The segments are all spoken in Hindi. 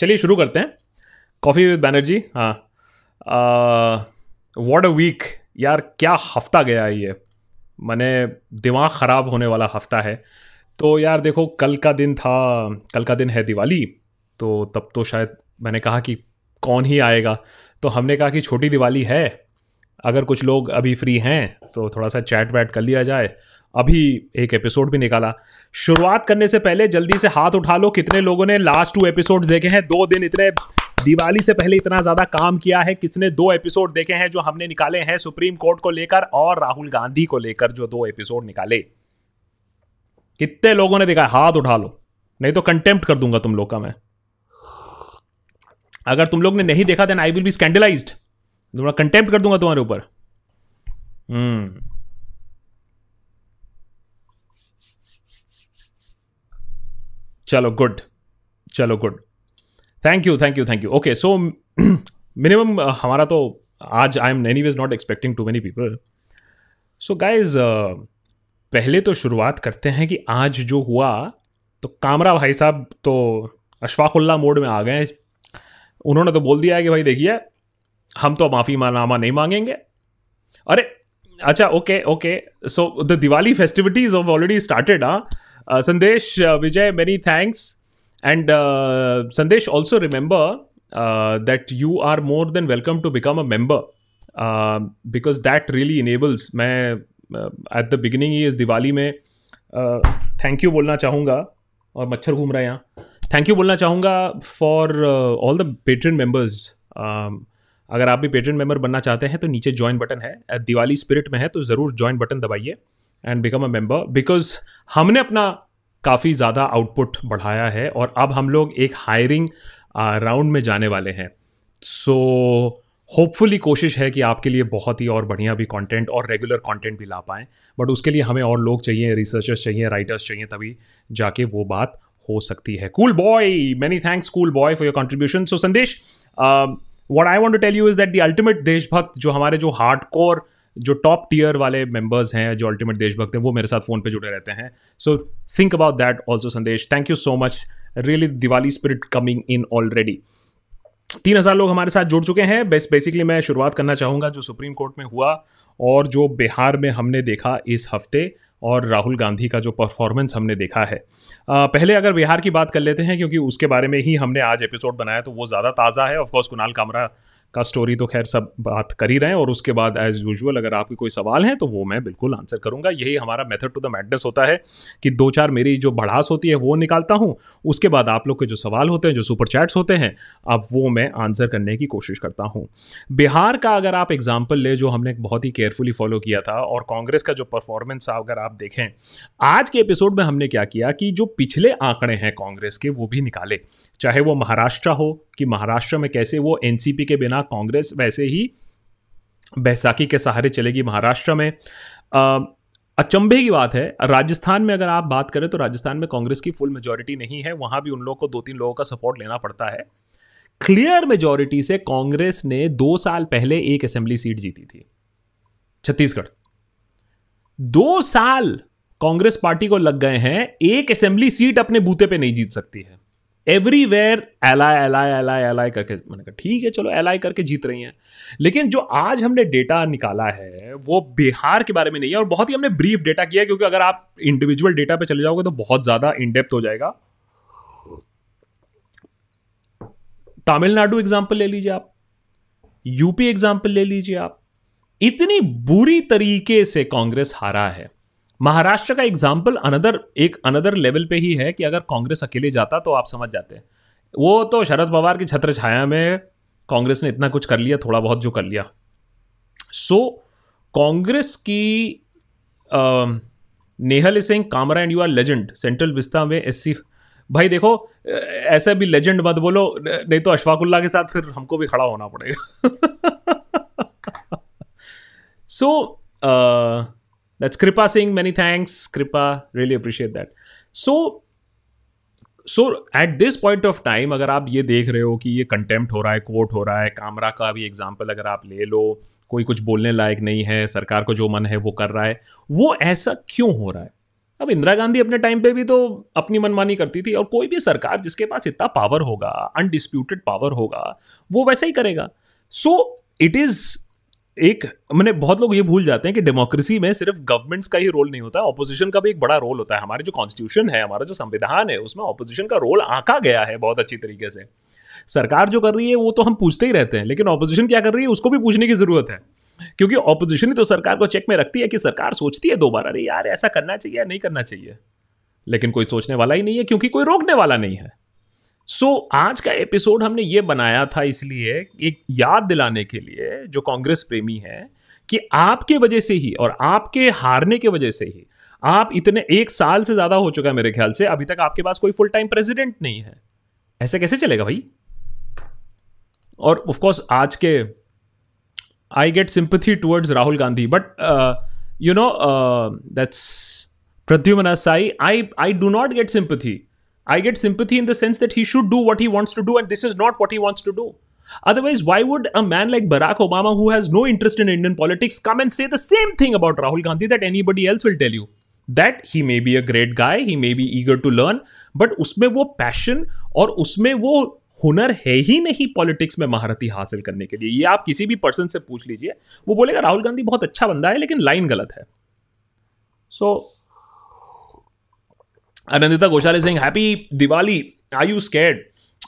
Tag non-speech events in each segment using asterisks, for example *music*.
चलिए शुरू करते हैं। कॉफ़ी विद बैनर्जी हाँ। वॉट अ वीक यार, क्या हफ़्ता गया है ये। मैंने दिमाग ख़राब होने वाला हफ़्ता है। तो यार, देखो, कल का दिन था, कल का दिन है दिवाली। तो तब तो शायद मैंने कहा कि कौन ही आएगा। तो हमने कहा कि छोटी दिवाली है। अगर कुछ लोग अभी फ्री हैं तो थोड़ा सा चैट वैट कर लिया जाए। अभी एक एपिसोड भी निकाला। शुरुआत करने से पहले जल्दी से हाथ उठा लो कितने लोगों ने लास्ट टू एपिसोड देखे हैं। दो दिन इतने, दिवाली से पहले इतना ज़्यादा काम किया है किसने? दो एपिसोड देखे हैं जो हमने निकाले हैं सुप्रीम कोर्ट को लेकर और राहुल गांधी को लेकर जो दो एपिसोड निकाले। कितने लोगों ने देखा हाथ उठा लो। नहीं तो कंटेम्प्ट कर दूँगा तुम लोग का मैं। अगर तुम लोग ने नहीं देखा then I will be scandalized थोड़ा कंटेम्प्ट कर दूँगा तुम्हारे ऊपर। हम्म। चलो गुड चलो good thank you thank you thank you okay so minimum हमारा तो आज I am anyways not expecting too many people so guys पहले तो शुरुआत करते हैं कि आज जो हुआ तो कामरा भाई साहब तो अशफाकुल्ला मोड में आ गए उन्होंने तो बोल दिया है कि भाई देखिए, हम तो माफ़ी नामा नहीं मांगेंगे। अरे अच्छा okay okay so the Diwali festivities of already started हाँ। Sandesh Vijay many thanks and Sandesh also remember that you are more than welcome to become a member because that really enables मैं एट द बिगिनिंग ही इस दिवाली में थैंक uh, यू बोलना चाहूँगा और मच्छर घूम रहा है यहाँ। थैंक यू बोलना चाहूँगा for all the patron members अगर आप भी पेट्रन मेंबर बनना चाहते हैं तो नीचे ज्वाइन बटन है। दिवाली स्पिरिट में है तो ज़रूर ज्वाइन बटन दबाइए। And become a member because हमने अपना काफ़ी ज़्यादा आउटपुट बढ़ाया है और अब हम लोग एक हायरिंग राउंड में जाने वाले हैं। सो so, होपफुली कोशिश है कि आपके लिए बहुत ही और बढ़िया भी कंटेंट और रेगुलर कंटेंट भी ला पाएँ। बट उसके लिए हमें और लोग चाहिए रिसर्चर्स चाहिए राइटर्स चाहिए तभी जाके वो बात हो सकती है। Cool boy many thanks cool boy for your contribution so Sandesh what I want to tell you is that the ultimate देशभक्त जो हमारे जो हार्ड कोर जो टॉप टीयर वाले मेंबर्स हैं जो अल्टीमेट देशभक्त हैं वो मेरे साथ फ़ोन पे जुड़े रहते हैं। So think about that also Sandesh thank you so much really Diwali spirit coming in already तीन हज़ार लोग हमारे साथ जुड़ चुके हैं। बेस बेसिकली मैं शुरुआत करना चाहूँगा जो सुप्रीम कोर्ट में हुआ और जो बिहार में हमने देखा इस हफ़्ते और राहुल गांधी का जो परफॉर्मेंस हमने देखा है। आ, पहले अगर बिहार की बात कर लेते हैं क्योंकि उसके बारे में ही हमने आज एपिसोड बनाया तो वो ज़्यादा ताज़ा है। ऑफकोर्स कुणाल कामरा का स्टोरी तो खैर सब बात कर ही रहे हैं और उसके बाद एज यूजल अगर आपके कोई सवाल है तो वो मैं बिल्कुल आंसर करूँगा। यही हमारा मेथड टू द मैडनेस होता है कि दो चार मेरी जो बढ़ास होती है, वो निकालता हूँ, उसके बाद आप लोग के जो सवाल होते हैं, जो सुपर चैट्स होते हैं, अब वो मैं आंसर करने की कोशिश करता हूँ। बिहार का अगर आप एग्ज़ाम्पल ले, जो हमने बहुत ही केयरफुली फॉलो किया था, और कांग्रेस का जो परफॉर्मेंस अगर आप देखें, आज के एपिसोड में हमने क्या किया कि जो पिछले आंकड़े हैं कांग्रेस के, वो भी निकाले। चाहे वो महाराष्ट्र हो, कि महाराष्ट्र में कैसे वो एनसीपी के बिना कांग्रेस वैसे ही बैसाखी के सहारे चलेगी महाराष्ट्र में। अचंभे की बात है, राजस्थान में अगर आप बात करें तो राजस्थान में कांग्रेस की फुल मेजोरिटी नहीं है, वहाँ भी उन लोगों को दो तीन लोगों का सपोर्ट लेना पड़ता है। क्लियर मेजोरिटी से कांग्रेस ने दो साल पहले एक असेंबली सीट जीती थी, छत्तीसगढ़। दो साल कांग्रेस पार्टी को लग गए हैं, एक असेंबली सीट अपने बूते पे नहीं जीत सकती है। Everywhere ally ally ally ally करके मैंने कहा, ठीक है, चलो एलाई करके जीत रही हैं। लेकिन जो आज हमने डेटा निकाला है, वो बिहार के बारे में नहीं है और बहुत ही हमने ब्रीफ डेटा किया क्योंकि अगर आप इंडिविजुअल डेटा पे चले जाओगे तो बहुत ज़्यादा इनडेप्थ हो जाएगा। तमिलनाडु एग्ज़ाम्पल ले लीजिए आप यूपी एग्ज़ाम्पल ले लीजिए आप। इतनी बुरी तरीके से कांग्रेस हारा है। महाराष्ट्र का एग्ज़ाम्पल अनदर एक अनदर लेवल पे ही है कि अगर कांग्रेस अकेले जाता तो आप समझ जाते वो तो शरद पवार की छत्र छाया में कांग्रेस ने इतना कुछ कर लिया थोड़ा बहुत जो कर लिया। सो so, कांग्रेस की Nehal Singh Kamra and you are legend central vista में एससी भाई देखो ऐसा भी लेजेंड मत बोलो नहीं तो अशफाकुल्ला के साथ फिर हमको भी खड़ा होना पड़ेगा। So *laughs* so, That's Kripa saying many thanks. Kripa, really appreciate that. So, so at this point of time अगर आप ये देख रहे हो कि ये कंटेम्प्ट हो रहा है कोर्ट हो रहा है कामरा का भी एग्ज़ाम्पल अगर आप ले लो कोई कुछ बोलने लायक नहीं है सरकार को जो मन है वो कर रहा है वो ऐसा क्यों हो रहा है अब इंदिरा गांधी अपने टाइम पे भी तो अपनी मनमानी करती थी और कोई भी सरकार जिसके पास इतना पावर होगा अनडिस्प्यूटेड पावर होगा वो वैसा ही करेगा सो इट इज़ एक, मैंने बहुत लोग ये भूल जाते हैं कि डेमोक्रेसी में सिर्फ़ गवर्नमेंट्स का ही रोल नहीं होता ऑपोजिशन का भी एक बड़ा रोल होता है। हमारे जो कॉन्स्टिट्यूशन है, हमारा जो संविधान है, उसमें ऑपोजिशन का रोल आंका गया है बहुत अच्छी तरीके से। सरकार जो कर रही है, वो तो हम पूछते ही रहते हैं, लेकिन ऑपोजिशन क्या कर रही है, उसको भी पूछने की ज़रूरत है। क्योंकि ऑपोजिशन ही तो सरकार को चेक में रखती है कि सरकार सोचती है दोबारा, अरे यार, ऐसा करना चाहिए या नहीं करना चाहिए? लेकिन कोई सोचने वाला ही नहीं है, क्योंकि कोई रोकने वाला नहीं है। सो so, आज का एपिसोड हमने ये बनाया था इसलिए एक याद दिलाने के लिए जो कांग्रेस प्रेमी है कि आपके वजह से ही और आपके हारने के वजह से ही आप इतने एक साल से ज़्यादा हो चुका है मेरे ख्याल से अभी तक आपके पास कोई फुल टाइम प्रेसिडेंट नहीं है। ऐसे कैसे चलेगा भाई? और ऑफ़ कोर्स आज के I get sympathy towards Rahul Gandhi but you know that's Pradyumna Sai I I do not get sympathy I get sympathy in the sense that he should do what he wants to do and this is not what he wants to do otherwise why would a man like Barack Obama who has no interest in Indian politics come and say the same thing about Rahul Gandhi that anybody else will tell you that he may be a great guy he may be eager to learn but उसमें वो पैशन और उसमें वो हुनर है ही नहीं पॉलिटिक्स में महारती हासिल करने के लिए। ये आप किसी भी पर्सन से पूछ लीजिए। वो बोलेगा राहुल गांधी बहुत अच्छा बंदा है लेकिन लाइन गलत है। So so, Anandita Goshale Singh happy Diwali are you scared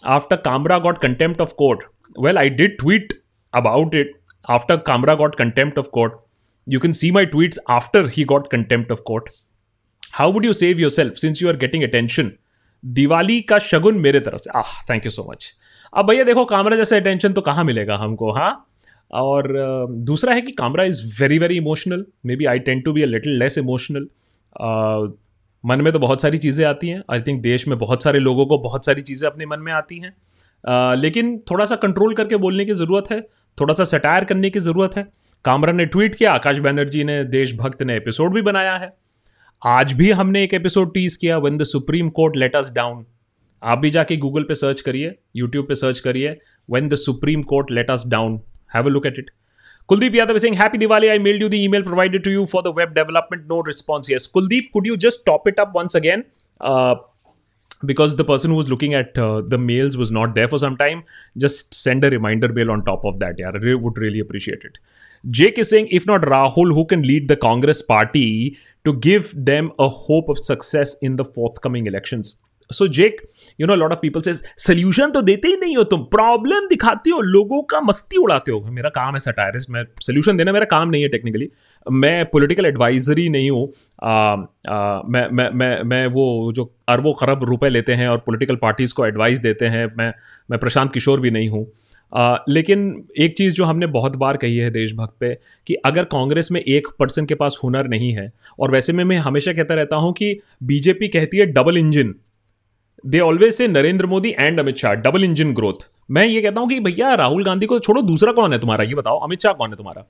after Kamra got contempt of court well I did tweet about it after Kamra got contempt of court you can see my tweet after he got contempt of court how would you save yourself since you are getting attention Diwali का शगुन मेरे तरफ़ से आ थैंक यू सो मच अब भैया देखो कामरा जैसे अटेंशन तो कहाँ मिलेगा हमको हाँ? और दूसरा है कि Kamra is very very emotional maybe I tend to be a little less emotional मन में तो बहुत सारी चीज़ें आती हैं। आई थिंक देश में बहुत सारे लोगों को बहुत सारी चीज़ें अपने मन में आती हैं। लेकिन थोड़ा सा कंट्रोल करके बोलने की ज़रूरत है थोड़ा सा सटायर करने की ज़रूरत है। कामरा ने ट्वीट किया, आकाश बैनर्जी ने, देशभक्त ने एपिसोड भी बनाया है। आज भी हमने एक एपिसोड टीज किया when the supreme court let us down आप भी जाके गूगल पे सर्च करिए यूट्यूब पे सर्च करिए when the supreme court let us down have a look at it Kuldeep Yadav is saying, Happy Diwali. I mailed you the email provided to you for the web development. No response. Yes. Kuldeep, could you just top it up once again? Uh, because the person who was looking at uh, the mails was not there for some time, just send a reminder mail on top of that. Yeah, I would really appreciate it. Jake is saying, if not Rahul, who can lead the Congress party to give them a hope of success in the forthcoming elections? So, Jake, you know lot of people say solution तो देते ही नहीं हो तुम प्रॉब्लम दिखाते हो लोगों का मस्ती उड़ाते हो. मेरा काम है सटायरिस्ट मैं सोल्यूशन देना मेरा काम नहीं है टेक्निकली मैं पोलिटिकल एडवाइजरी नहीं हूँ। मैं मैं मैं वो जो अरबों खरब रुपए लेते हैं और पोलिटिकल पार्टीज़ को एडवाइस देते हैं मैं मैं प्रशांत किशोर भी नहीं हूँ। Uh, लेकिन एक चीज़ जो हमने बहुत बार कही है देशभक्त पे कि अगर कांग्रेस में एक पर्सन के पास हुनर नहीं है और वैसे में मैं हमेशा कहता रहता हूँ कि बीजेपी कहती है double engine they always say Narendra Modi and Amit Shah double engine growth मैं ये कहता हूँ कि भैया राहुल गांधी को छोड़ो दूसरा कौन है तुम्हारा? ये बताओ अमित शाह कौन है तुम्हारा?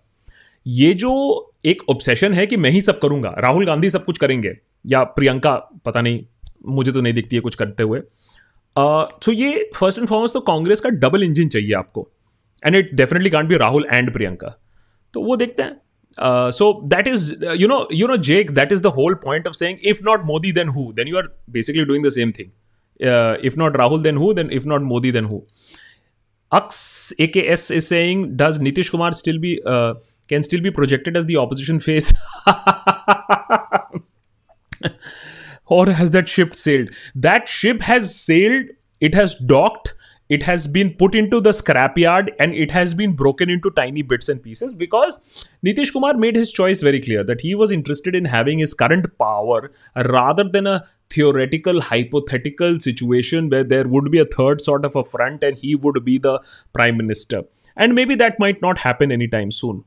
ये जो एक ऑब्सेशन है कि मैं ही सब करूँगा राहुल गांधी सब कुछ करेंगे या प्रियंका पता नहीं मुझे तो नहीं दिखती है कुछ करते हुए। सो uh, ये फ़र्स्ट एंड फॉरमोस्ट तो कांग्रेस का डबल इंजन चाहिए आपको and it definitely can't be Rahul and Priyanka. तो वो देखते हैं। So that is you know you know Jake that is the whole point of saying if not Modi then who then you are basically doing the same thing uh, if not Rahul, then who? Then if not Modi, then who? Ux AKS is saying, does Nitish Kumar still be uh, can still be projected as the opposition face? *laughs* or has that ship sailed? That ship has sailed. It has docked it has been put into the scrapyard and it has been broken into tiny bits and pieces because Nitish Kumar made his choice very clear that he was interested in having his current power rather than a theoretical, hypothetical situation where there would be a third sort of a front and he would be the prime minister. And maybe that might not happen anytime soon.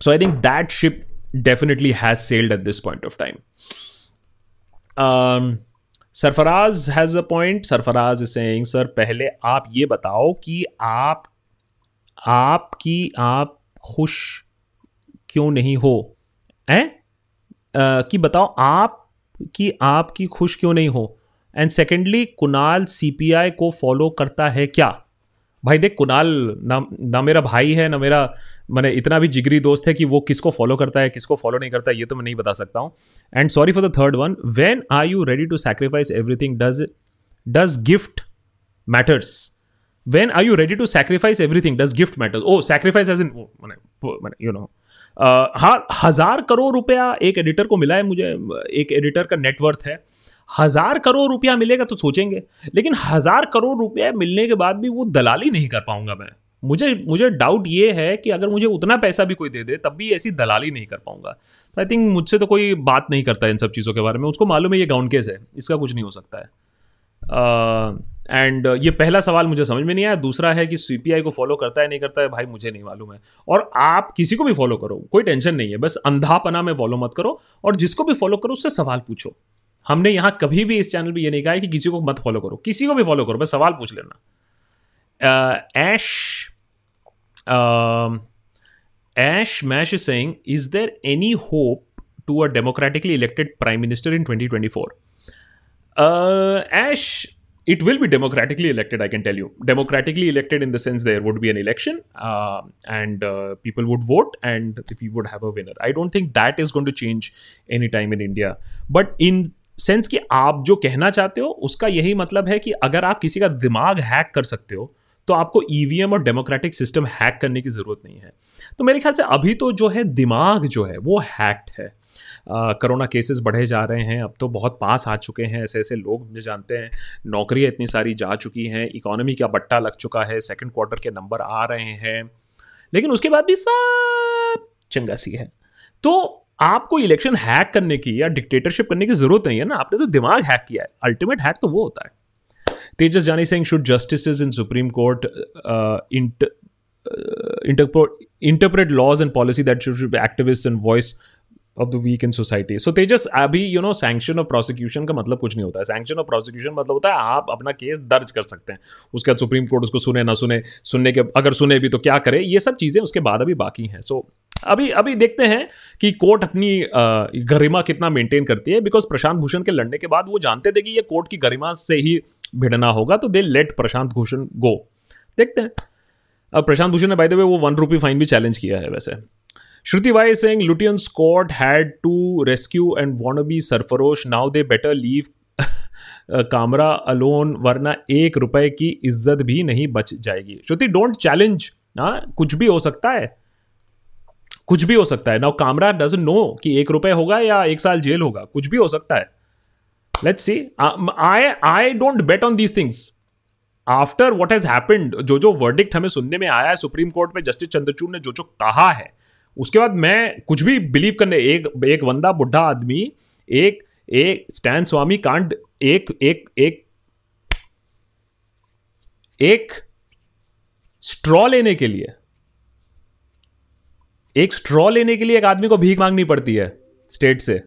So I think that ship definitely has sailed at this point of time. Um, Sarfaraz has a point Sarfaraz is saying sir पहले आप ये बताओ कि आप, आपकी आप खुश क्यों नहीं हो? हैं? कि बताओ आप, कि आपकी खुश क्यों नहीं हो? एंड सेकेंडली कुणाल सीपीआई को फॉलो करता है क्या? भाई देख, कुणाल ना ना मेरा भाई है, ना मेरा, मैंने इतना भी जिगरी दोस्त है कि वो किसको फॉलो करता है, किसको फॉलो नहीं करता है ये तो मैं नहीं बता सकता हूँ। And sorry for the third one when are you ready to sacrifice everything does does gift matters when are you ready to sacrifice everything does gift matters oh sacrifice as in मैंने यू नो हाँ हज़ार करोड़ रुपया एक एडिटर को मिला है मुझे, एक एडिटर का नेटवर्थ है। हज़ार करोड़ रुपया मिलेगा तो सोचेंगे। लेकिन हज़ार करोड़ रुपया मिलने के बाद भी वो दलाली नहीं कर पाऊँगा मैं। मुझे मुझे डाउट ये है कि अगर मुझे उतना पैसा भी कोई दे दे तब भी ऐसी दलाली नहीं कर पाऊँगा। तो आई थिंक मुझसे तो कोई बात नहीं करता इन सब चीज़ों के बारे में। उसको मालूम है ये गाउंड केस है इसका कुछ नहीं हो सकता है। एंड uh, ये पहला सवाल मुझे समझ में नहीं आया। दूसरा है कि सीपीआई को फॉलो करता है नहीं करता है भाई मुझे नहीं मालूम है। और आप किसी को भी फॉलो करो कोई टेंशन नहीं है। बस अंधापना में फॉलो मत करो और जिसको भी फॉलो करो उससे सवाल पूछो। हमने यहाँ कभी भी इस चैनल पर यह नहीं कहा कि किसी को मत फॉलो करो। किसी को भी फॉलो करो, बस सवाल पूछ लेना। एश एश mash Singh is there any hope to a democratically elected prime minister in twenty twenty four as it will be democratically elected I can tell you democratically elected in the sense there would be an election and people would vote and we would have winner I don't think that is going to change any time in India but in sense कि आप जो कहना चाहते हो, उसका यही मतलब है कि अगर आप किसी का दिमाग हैक कर सकते हो तो आपको ईवीएम e और डेमोक्रेटिक सिस्टम हैक करने की ज़रूरत नहीं है। तो मेरे ख्याल से अभी तो जो है, दिमाग जो है, वो हैक्ड है। कोरोना केसेस बढ़े जा रहे हैं, अब तो बहुत पास आ चुके हैं, ऐसे ऐसे लोग मुझे जानते हैं, नौकरियाँ इतनी सारी जा चुकी हैं इकोनॉमी का बट्टा लग चुका है सेकेंड क्वार्टर के नंबर आ रहे हैं। लेकिन उसके बाद भी सब चंगा सी है। तो आपको इलेक्शन हैक करने की या डिक्टेटरशिप करने की ज़रूरत नहीं है ना, आपने तो दिमाग हैक किया है। अल्टीमेट हैक तो वो होता है। Tejas Jani Singh should justice in supreme court interpret laws and policy that should activist and voice of the weak in society so Tejas अभी you know sanction of prosecution का मतलब कुछ नहीं होता है। सैंक्शन ऑफ़ प्रोसिक्यूशन मतलब होता है, आप अपना केस दर्ज कर सकते हैं। उसके बाद सुप्रीम कोर्ट उसको सुने, ना सुने, सुनने के, अगर सुने भी तो क्या करे? ये सब चीज़ें उसके बाद अभी बाकी हैं। सो अभी अभी देखते हैं कि कोर्ट अपनी गरिमा कितना मेंटेन करती है। बिकॉज़ प्रशांत भूषण के लड़ने के बाद वो जानते थे कि ये कोर्ट की गरिमा से ही भिड़ना होगा तो दे लेट प्रशांत भूषण गो देखते हैं। अब प्रशांत भूषण ने बाय द वे वो वन रुपी फाइन भी चैलेंज किया है वैसे। Shruti Y saying Lutyens Scott had to rescue and won't be Sarfarosh now they better leave Kamra alone वरना एक रुपए की इज़्ज़त भी नहीं बच जाएगी श्रुति डोंट चैलेंज हाँ कुछ भी हो सकता है कुछ भी हो सकता है नाउ कामरा डज नो कि एक रुपए होगा या एक साल जेल होगा कुछ भी हो सकता है let's see I I don't bet on these things after what has happened जो जो वर्डिक्ट हमें सुनने में आया है सुप्रीम कोर्ट में जस्टिस चंद्रचूड़ ने जो जो कहा है उसके बाद मैं कुछ भी बिलीव करने, एक एक बंदा, बुढ़ा आदमी, एक एक स्टैन स्वामी कांड एक एक एक एक स्ट्रॉ लेने के लिए, एक स्ट्रॉ लेने के लिए एक आदमी को भीख मांगनी पड़ती है स्टेट से।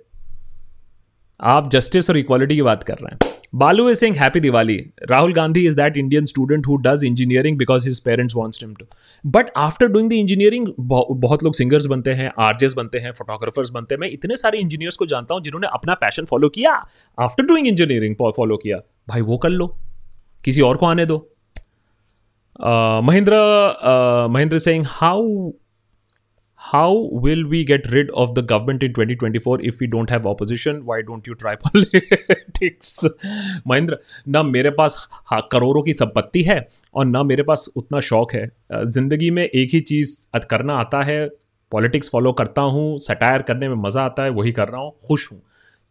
आप जस्टिस और इक्वालिटी की बात कर रहे हैं। Balu is saying happy Diwali Rahul Gandhi is that Indian student who does engineering because his parents wants him to but after doing the engineering बहुत लोग सिंगर्स बनते हैं आरजेस बनते हैं फोटोग्राफर्स बनते हैं। मैं इतने सारे इंजीनियर्स को जानता हूँ जिन्होंने अपना पैशन फॉलो किया। आफ्टर डूइंग इंजीनियरिंग फॉलो किया। भाई वो कर लो। किसी और को आने दो। Mahendra Mahendra Singh how how will we get rid of the government in 2024 if we don't have opposition? Why don't you try *laughs* politics? Mahendra ना मेरे पास हाँ करोड़ों की संपत्ति है और ना मेरे पास उतना शौक है। ज़िंदगी में एक ही चीज़ करना आता है। पॉलिटिक्स फॉलो करता हूँ सटायर करने में मज़ा आता है वही कर रहा हूँ खुश हूँ।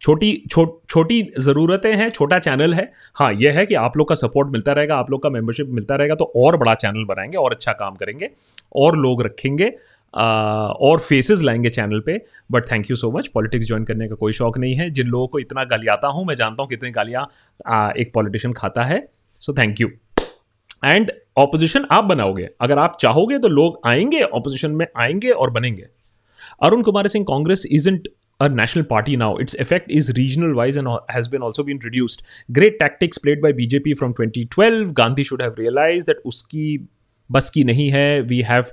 छोटी छो, छोटी ज़रूरतें हैं छोटा चैनल है। हाँ यह है कि आप लोग का सपोर्ट मिलता रहेगा आप लोग का मेंबरशिप मिलता रहेगा तो और बड़ा चैनल बनाएँगे और अच्छा काम करेंगे और लोग रखेंगे। और फेसेस लाएँगे चैनल पे but thank you so much politics join करने का कोई शौक नहीं है। जिन लोगों को इतना गालियाता हूँ, मैं जानता हूँ कितने गालियाँ एक पॉलिटिशियन खाता है। So thank you and opposition आप बनाओगे। अगर आप चाहोगे तो लोग आएँगे ऑपोजिशन में आएँगे और बनेंगे। Arun Kumar Singh, Congress is international party now it's effect is regional wise and has been also been reduced great tactics played by BJP from twenty twelve Gandhi should have realise that उसकी बस की नहीं है we have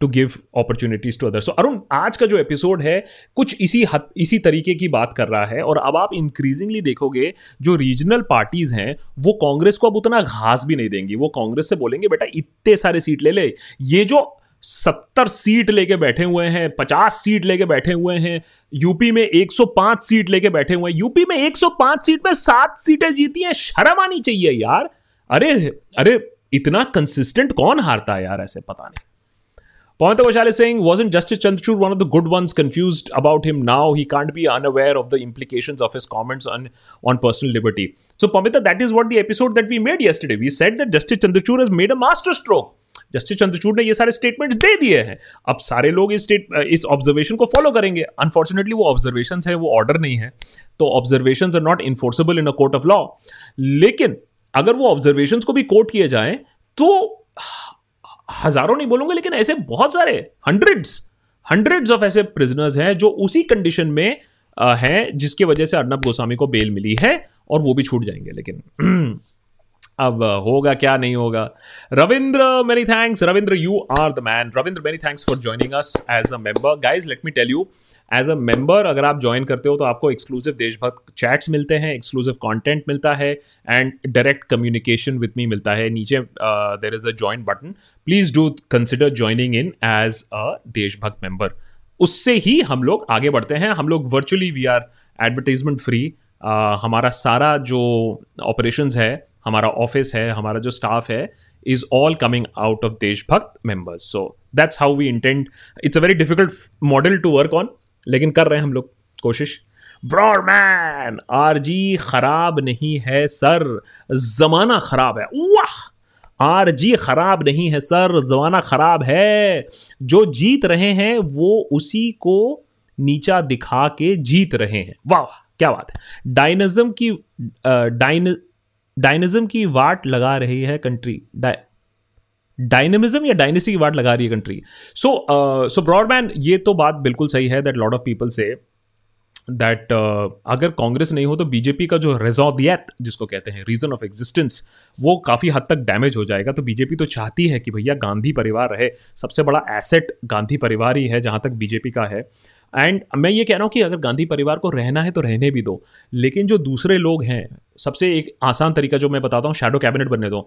to give opportunities to other so Arun आज का जो एपिसोड है, कुछ इसी हद, इसी तरीके की बात कर रहा है, और अब आप इंक्रीजिंगली देखोगे, जो रीजनल पार्टीज़ हैं, वो कांग्रेस को अब उतना घास भी नहीं देंगी। वो कांग्रेस से बोलेंगे, बेटा, इतने सारे सीट ले ले। ये जो सत्तर सीट लेके बैठे हुए हैं, पचास सीट लेके बैठे हुए हैं यूपी में 105 सीट लेके बैठे हुए हैं यूपी में 105 सीट में सात सीटें जीती हैं। शर्म आनी चाहिए यार। अरे अरे, इतना कंसिस्टेंट कौन हारता है यार ऐसे? पता नहीं। Ghoshal is saying, wasn't Justice Chandrachud one of the good ones confused about him now? He can't be unaware of the implications of his comments on, on personal liberty. So, Pamita, that is what the episode that we made yesterday. We said that Justice Chandrachud has made a master stroke. Justice Chandrachud ने ये सारे स्टेटमेंट्स दे दिए हैं अब सारे लोग इस स्टेट इस ऑब्जर्वेशन को फॉलो करेंगे अनफॉर्चुनेटली वो ऑब्जर्वेशन है वो ऑर्डर नहीं है तो observation are not enforceable in a court of law लेकिन अगर वो ऑब्जर्वेशन को भी कोर्ट किए जाए तो हज़ारों नहीं बोलूँगे, लेकिन ऐसे बहुत सारे हंड्रेड्स हंड्रेड्स ऑफ़ ऐसे प्रिजनर्स हैं जो उसी कंडीशन में हैं, जिसकी वजह से अर्नब गोस्वामी को बेल मिली है, और वो भी छूट जाएँगे, लेकिन, *clears throat* अब होगा क्या, नहीं होगा। Ravindra many thanks Ravindra you are the man Ravindra many thanks for joining us as a member guys let me tell you as a member अगर आप ज्वाइन करते हो तो आपको एक्सक्लूसिव देशभक्त चैट्स मिलते हैं एक्सक्लूसिव कंटेंट मिलता है and direct communication with me मिलता है। नीचे there is a join button please do consider joining in as a Deshbhakt member उससे ही हम लोग आगे बढ़ते हैं। हम लोग virtually we are advertisement free हमारा सारा जो ऑपरेशंस है, हमारा ऑफ़िस है, हमारा जो स्टाफ है is all coming out of Deshbhakt members so that's how we intend it's a very difficult model to work on लेकिन कर रहे हैं हम लोग कोशिश। ब्रॉडमैन आरजी खराब नहीं है, सर। जमाना खराब है। वाह! आरजी खराब नहीं है, सर। जमाना खराब है। जो जीत रहे हैं, वो उसी को नीचा दिखा के जीत रहे हैं। वाह! क्या बात है। डायनिज्म की डाइन डायनिज्म की वाट लगा रही है कंट्री डायनेमिज्म या डायनेसी की वाट लगा रही है कंट्री। सो सो ब्रॉडमैन ये तो बात बिल्कुल सही है that lot of people say that uh, अगर कांग्रेस नहीं हो तो बीजेपी का जो रेजोदियत जिसको कहते हैं रीजन ऑफ़ एग्जिस्टेंस वो काफ़ी हद तक डैमेज हो जाएगा। तो बीजेपी तो चाहती है कि भैया गांधी परिवार रहे। सबसे बड़ा एसेट गांधी परिवार ही है जहाँ तक बीजेपी का है। एंड मैं ये कह रहा हूँ कि अगर गांधी परिवार को रहना है तो रहने भी दो। लेकिन जो दूसरे लोग हैं, सबसे एक आसान तरीका जो मैं बताता हूँ शेडो कैबिनेट बनने दो।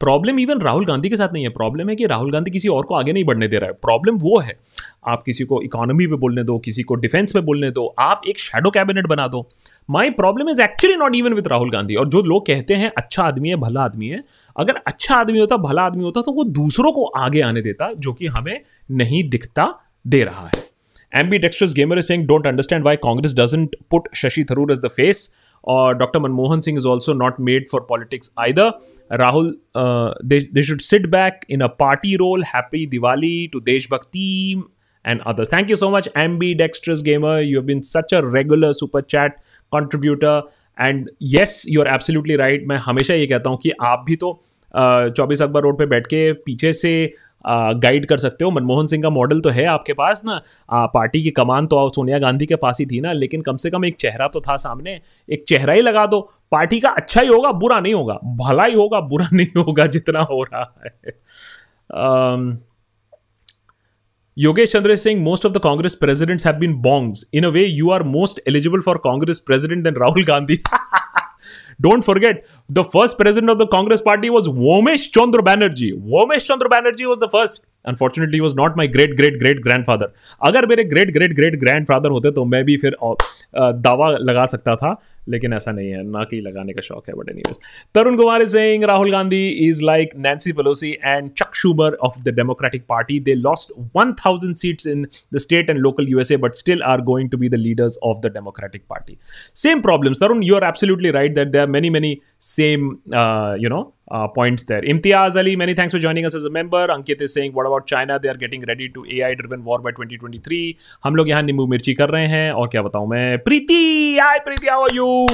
प्रॉब्लम इवन राहुल गांधी के साथ नहीं है। प्रॉब्लम है कि राहुल गांधी किसी और को आगे नहीं बढ़ने दे रहा है। प्रॉब्लम वो है, आप किसी को इकोनॉमी पे बोलने दो, किसी को डिफेंस पे बोलने दो, आप एक शेडो कैबिनेट बना दो। My problem is actually not even with Rahul Gandhi और जो लोग कहते हैं अच्छा आदमी है, भला आदमी है, अगर अच्छा आदमी होता, भला आदमी होता तो वो दूसरों को आगे आने देता, जो कि हमें नहीं दिखता दे रहा है। Ambidextrous Gamer is saying, don't understand why Congress doesn't put Shashi Tharoor as the face. Or uh, Dr. Manmohan Singh is also not made for politics either. Rahul, uh, they, they should sit back in a party role. Happy Diwali to Deshbhakt team and others. Thank you so much, Ambidextrous Gamer. You have been such a regular super chat contributor. And yes you are absolutely right मैं हमेशा ये कहता हूँ कि आप भी तो चौबीस अकबर रोड पे बैठ के पीछे से गाइड कर सकते हो। मनमोहन सिंह का मॉडल तो है आपके पास ना। आ, पार्टी की कमान तो सोनिया गांधी के पास ही थी ना लेकिन कम से कम एक चेहरा तो था सामने। एक चेहरा ही लगा दो। पार्टी का अच्छा ही होगा बुरा नहीं होगा। भला ही होगा बुरा *laughs* नहीं होगा जितना हो रहा है। Yogesh Chandra Singh most of the Congress presidents have been bongs in a way you are most eligible for Congress president then Rahul Gandhi don't forget the first president of the Congress party was Womesh Chandra Banerjee Womesh Chandra Banerjee was the first unfortunately was not my great great great grandfather अगर मेरे great great great grandfather होते तो मैं भी फिर दावा लगा सकता था। लेकिन ऐसा नहीं है, ना कि लगाने का शौक है but any Tarun Kumar is saying Rahul Gandhi is like Nancy Pelosi and Chuck Schumer of the democratic party they lost 1000 seats in the state and local USA but still are going to be the leaders of the democratic party same problems Tarun you are absolutely right that there are many many same you know uh, points there. Imtiaz Ali, many thanks for joining us as a member. Ankit is saying, what about China? They are getting ready to AI driven war by 2023. हम लोग यहाँ नींबू मिर्ची कर रहे हैं और क्या बताऊँ मैं Preeti hi Preeti how are you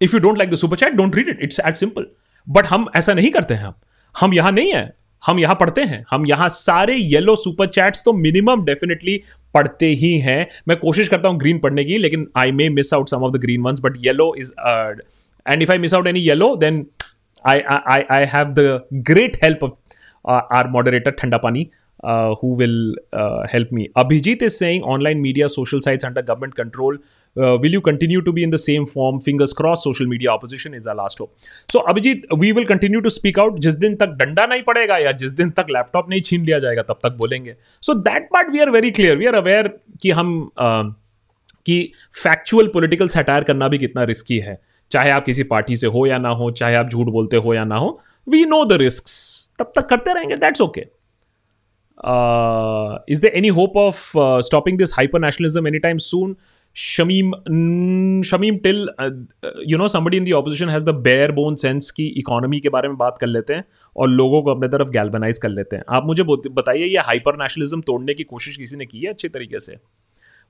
if you don't like the super chat don't read it it's that simple but हम ऐसा नहीं करते हैं हम हम यहाँ नहीं है हम यहाँ पढ़ते हैं हम यहाँ सारे येलो सुपर चैट्स तो मिनिमम डेफिनेटली पढ़ते ही हैं मैं कोशिश करता हूँ ग्रीन पढ़ने की लेकिन I may miss out some of the green ones but yellow is and if I miss out any yellow then I, I, I have the great help of uh, our moderator Thanda Pani uh, who will uh, help me. Abhijit is saying online media, social sites under government control. Uh, will you continue to be in the same form? Fingers crossed. Social media opposition is our last hope. So Abhijit, we will continue to speak out. जिस दिन तक डंडा नहीं पड़ेगा या जिस दिन तक लैपटॉप नहीं छीन लिया जाएगा तब तक बोलेंगे so that part we are very clear we are aware कि हम uh, कि फैक्चुअल पॉलिटिकल सटायर करना भी कितना रिस्की है चाहे आप किसी पार्टी से हो या ना हो, चाहे आप झूठ बोलते हो या ना हो वी नो द रिस्क तब तक करते रहेंगे that's okay is the any hope of stopping this hyper nationalism any time soon Shamim Shamim till you know somebody in the opposition has the bare bone sense की इकोनॉमी के बारे में बात कर लेते हैं और लोगों को अपने तरफ़ गैल्बनाइज कर लेते हैं। आप मुझे बताइए, ये हाइपर नेशनलिज्म तोड़ने की कोशिश किसी ने की है अच्छे तरीके से?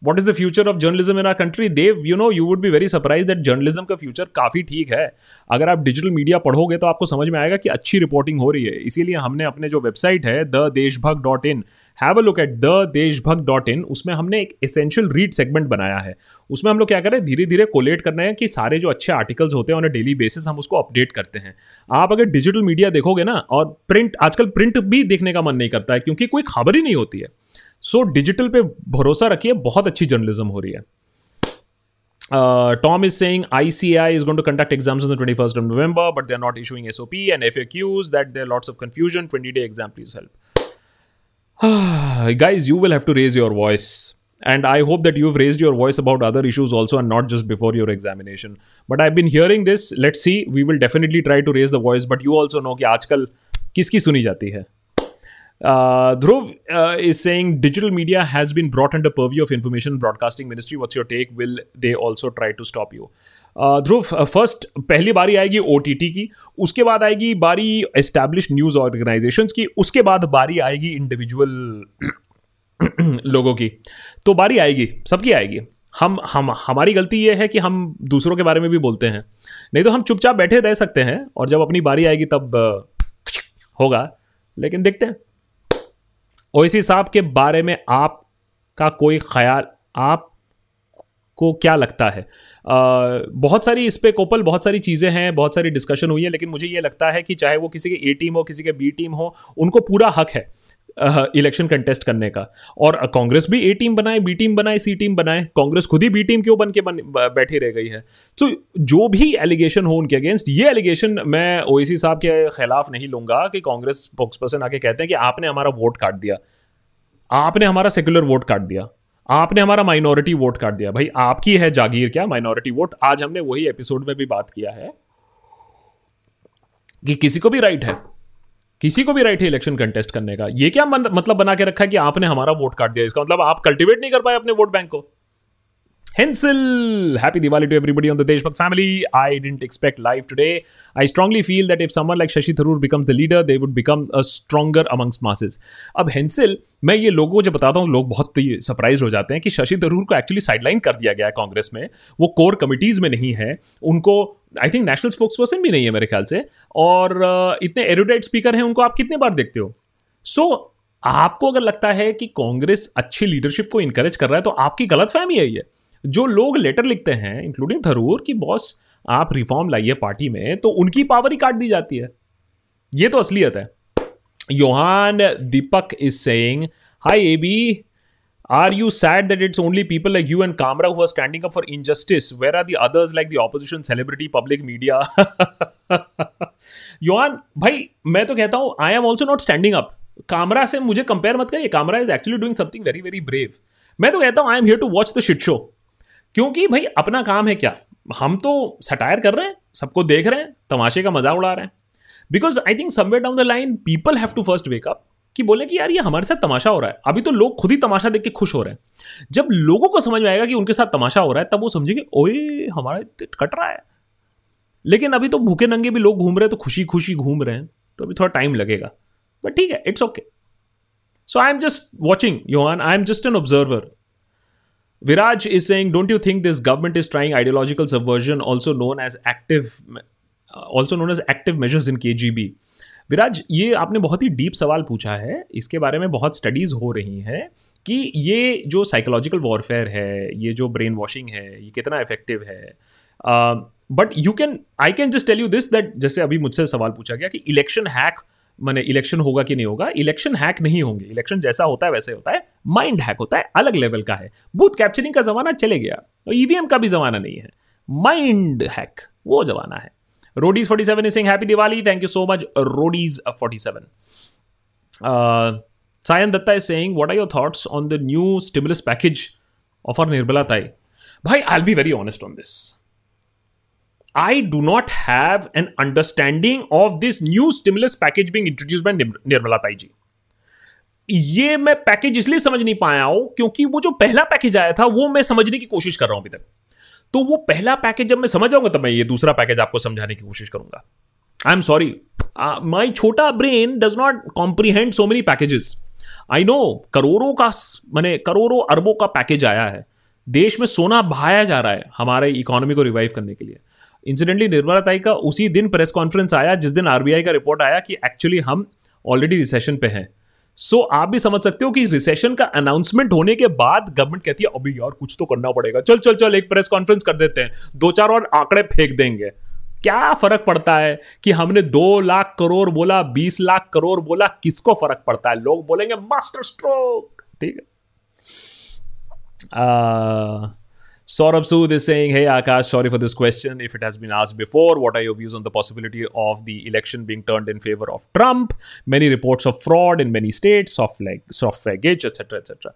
What is the future of journalism in our country Dev you know you would be very surprise that journalism का फ्यूचर काफ़ी ठीक है। अगर आप डिजिटल मीडिया पढ़ोगे तो आपको समझ में आएगा कि अच्छी रिपोर्टिंग हो रही है। इसीलिए हमने अपने जो वेबसाइट है the Deshbhakt dot in have a look at the Deshbhakt dot in उसमें हमने एक एसेंशियल रीड सेगमेंट बनाया है। उसमें हम लोग क्या करें धीरे धीरे कोलेट करना है कि सारे जो अच्छे आर्टिकल्स होते हैं ऑन डेली बेसिस हम उसको अपडेट करते हैं। आप अगर डिजिटल मीडिया देखोगे ना और प्रिंट आजकल प्रिंट भी देखने का मन नहीं करता है, क्योंकि कोई खबर ही नहीं होती है। सो डिजिटल पे भरोसा रखिए बहुत अच्छी जर्नलिज्म हो रही है Uh, Tom is saying ICI is going to conduct exams on the 21st of November, but they're not issuing SOP and FAQs. That there are lots of confusion. 20 day exam, please help. Guys, you will have to raise your voice. And I hope that you've raised your voice about other issues also and not just before your examination. But I've been hearing this. Let's see. We will definitely try to raise the voice. But you also know कि आजकल किसकी सुनी जाती है uh, Dhruv uh, is saying digital media has been brought under purview of Information Broadcasting Ministry. What's your take? Will they also try to stop you? Dhruv first पहली बारी आएगी ओटीटी की उसके बाद आएगी बारी एस्टैब्लिश न्यूज़ ऑर्गेनाइजेशंस की उसके बाद बारी आएगी इंडिविजुअल *coughs* लोगों की तो बारी आएगी सबकी आएगी हम हम हमारी गलती ये है कि हम दूसरों के बारे में भी बोलते हैं नहीं तो हम चुपचाप बैठे रह सकते हैं और जब अपनी बारी आएगी तब होगा लेकिन देखते हैं ओवैसी साहब के बारे में आप का कोई ख्याल आप को क्या लगता है? आ, बहुत सारी इस पर कोपल बहुत सारी चीज़ें हैं बहुत सारी डिस्कशन हुई है लेकिन मुझे ये लगता है कि चाहे वो किसी के ए टीम हो किसी के बी टीम हो उनको पूरा हक है। इलेक्शन कंटेस्ट करने का। और कांग्रेस भी ए टीम बनाए बी टीम बनाए सी टीम बनाए। कांग्रेस खुद ही बी टीम क्यों बन के बन बैठी रह गई है? तो जो भी एलिगेशन हो उनके अगेंस्ट ये एलिगेशन मैं ओएसी साहब के खिलाफ नहीं लूँगा कि कांग्रेस स्पोक्स पर्सन आके कहते हैं कि आपने हमारा वोट काट दिया। आपने हमारा सेक्युलर वोट काट दिया। आपने हमारा माइनॉरिटी वोट काट दिया। भाई, आपकी है जागीर क्या माइनॉरिटी वोट आज हमने वही एपिसोड में भी बात किया है कि किसी को भी राइट है। किसी को भी राइट है इलेक्शन कंटेस्ट करने का। ये क्या मतलब बना के रखा है कि आपने हमारा वोट काट दिया? इसका मतलब आप कल्टिवेट नहीं कर पाए अपने वोट बैंक को। Hensil happy Diwali to everybody on the Deshbhakt family I didn't expect live today I strongly feel that if someone like Shashi Tharoor become the leader they would become a stronger among masses अब हेंसिल मैं ये लोगों को जब बताता हूँ, लोग बहुत ही सरप्राइज़ हो जाते हैं कि शशि थरूर को एक्चुअली साइडलाइन कर दिया गया है कांग्रेस में। वो कोर कमिटीज में नहीं है। उनको I think national spokesperson भी नहीं है मेरे ख्याल से। और इतने एरोडेट स्पीकर हैं उनको आप कितने बार देखते हो? सो so, आपको अगर लगता है कि कांग्रेस अच्छी लीडरशिप को इंकरेज कर रहा है तो आपकी गलत फहमी है ये। जो लोग लेटर लिखते हैं इंक्लूडिंग थरूर कि बॉस आप रिफॉर्म लाइए पार्टी में तो उनकी पावर ही काट दी जाती है। ये तो असलियत है। Yohan Deepak is saying hi a are you sad that it's only people like you and Kamra who are standing up for injustice where are the others like the opposition celebrity public media Yohan भाई मैं तो कहता हूँ I am also not standing up Kamra से मुझे कंपेयर मत करिए। Kamra is actually doing something very very brave मैं तो कहता हूँ I am here to watch the shit show क्योंकि भाई, अपना काम है क्या? हम तो सटायर कर रहे हैं, सबको देख रहे हैं, तमाशे का मज़ा उड़ा रहे हैं. Because I think somewhere down the line people have to first wake up कि बोले कि यार ये हमारे साथ तमाशा हो रहा है। अभी तो लोग खुद ही तमाशा देख के खुश हो रहे हैं। जब लोगों को समझ में आएगा कि उनके साथ तमाशा हो रहा है तब वो समझेंगे ओए हमारा कट रहा है। लेकिन अभी तो भूखे नंगे भी लोग घूम रहे हैं तो खुशी खुशी घूम रहे हैं तो अभी थोड़ा टाइम लगेगा। बट ठीक है it's okay so I am just watching Yohan I am just an observer Viraj is Viraj is saying, don't you think this government is trying ideological subversion, also known as active, also known as active measures in KGB? Viraj, ये आपने बहुत ही डीप सवाल पूछा है। इसके बारे में बहुत स्टडीज़ हो रही हैं कि ये जो साइकोलॉजिकल वॉरफेयर है, ये जो ब्रेन वॉशिंग है, ये कितना इफ़ेक्टिव है। But you can I can just tell you this that जैसे अभी मुझसे सवाल पूछा गया कि इलेक्शन हैक मैंने इलेक्शन होगा कि नहीं होगा इलेक्शन हैक नहीं होंगे। इलेक्शन जैसा होता है, वैसे होता है। माइंड हैक होता है, अलग लेवल का है। बूथ कैप्चरिंग का जमाना चले गया, और ईवीएम का भी जमाना नहीं है। माइंड हैक वो जमाना है। Roadies forty seven Singh happy Diwali thank you so much Roadies forty seven Sayan Datta is saying what are your thoughts on the new stimulus package of our Nirmala Tai भाई I be very honest on this I do not have an understanding of this new stimulus package being introduced by Nirmala Tai ji ये मैं पैकेज इसलिए समझ नहीं पाया हूँ क्योंकि वो जो पहला पैकेज आया था, वो मैं समझने की कोशिश कर रहा हूँ अभी तक। तो वो पहला पैकेज जब मैं समझ जाऊँगा, तब मैं ये दूसरा पैकेज आपको समझाने की कोशिश करूँगा। आई एम सॉरी माई छोटा brain does not comprehend so many packages I know करोड़ों का मैंने करोड़ों अरबों का पैकेज आया है। देश में सोना बहाया जा रहा है हमारे इकोनॉमी को रिवाइव करने के लिए। इंसिडेंटली निर्मला ताई का उसी दिन प्रेस कॉन्फ्रेंस आया, जिस दिन आरबीआई का रिपोर्ट आया कि एक्चुअली हम ऑलरेडी रिसेशन पे हैं। सो so, आप भी समझ सकते हो कि रिसेशन का अनाउंसमेंट होने के बाद गवर्नमेंट कहती है अभी यार कुछ तो करना पड़ेगा। चल चल चल एक प्रेस कॉन्फ्रेंस कर देते हैं। दो चार और आंकड़े फेंक देंगे। क्या फ़र्क पड़ता है कि हमने दो लाख करोड़ बोला बीस लाख करोड़ बोला किसको फ़र्क पड़ता है? लोग बोलेंगे मास्टर स्ट्रोक! ठीक है। Saurabh Sood is saying, Hey Akash, sorry for this question. If it has been asked before, what are your views on the possibility of the election being turned in favor of Trump? Many reports of fraud in many states, soft leg, software gauge, etc. etc.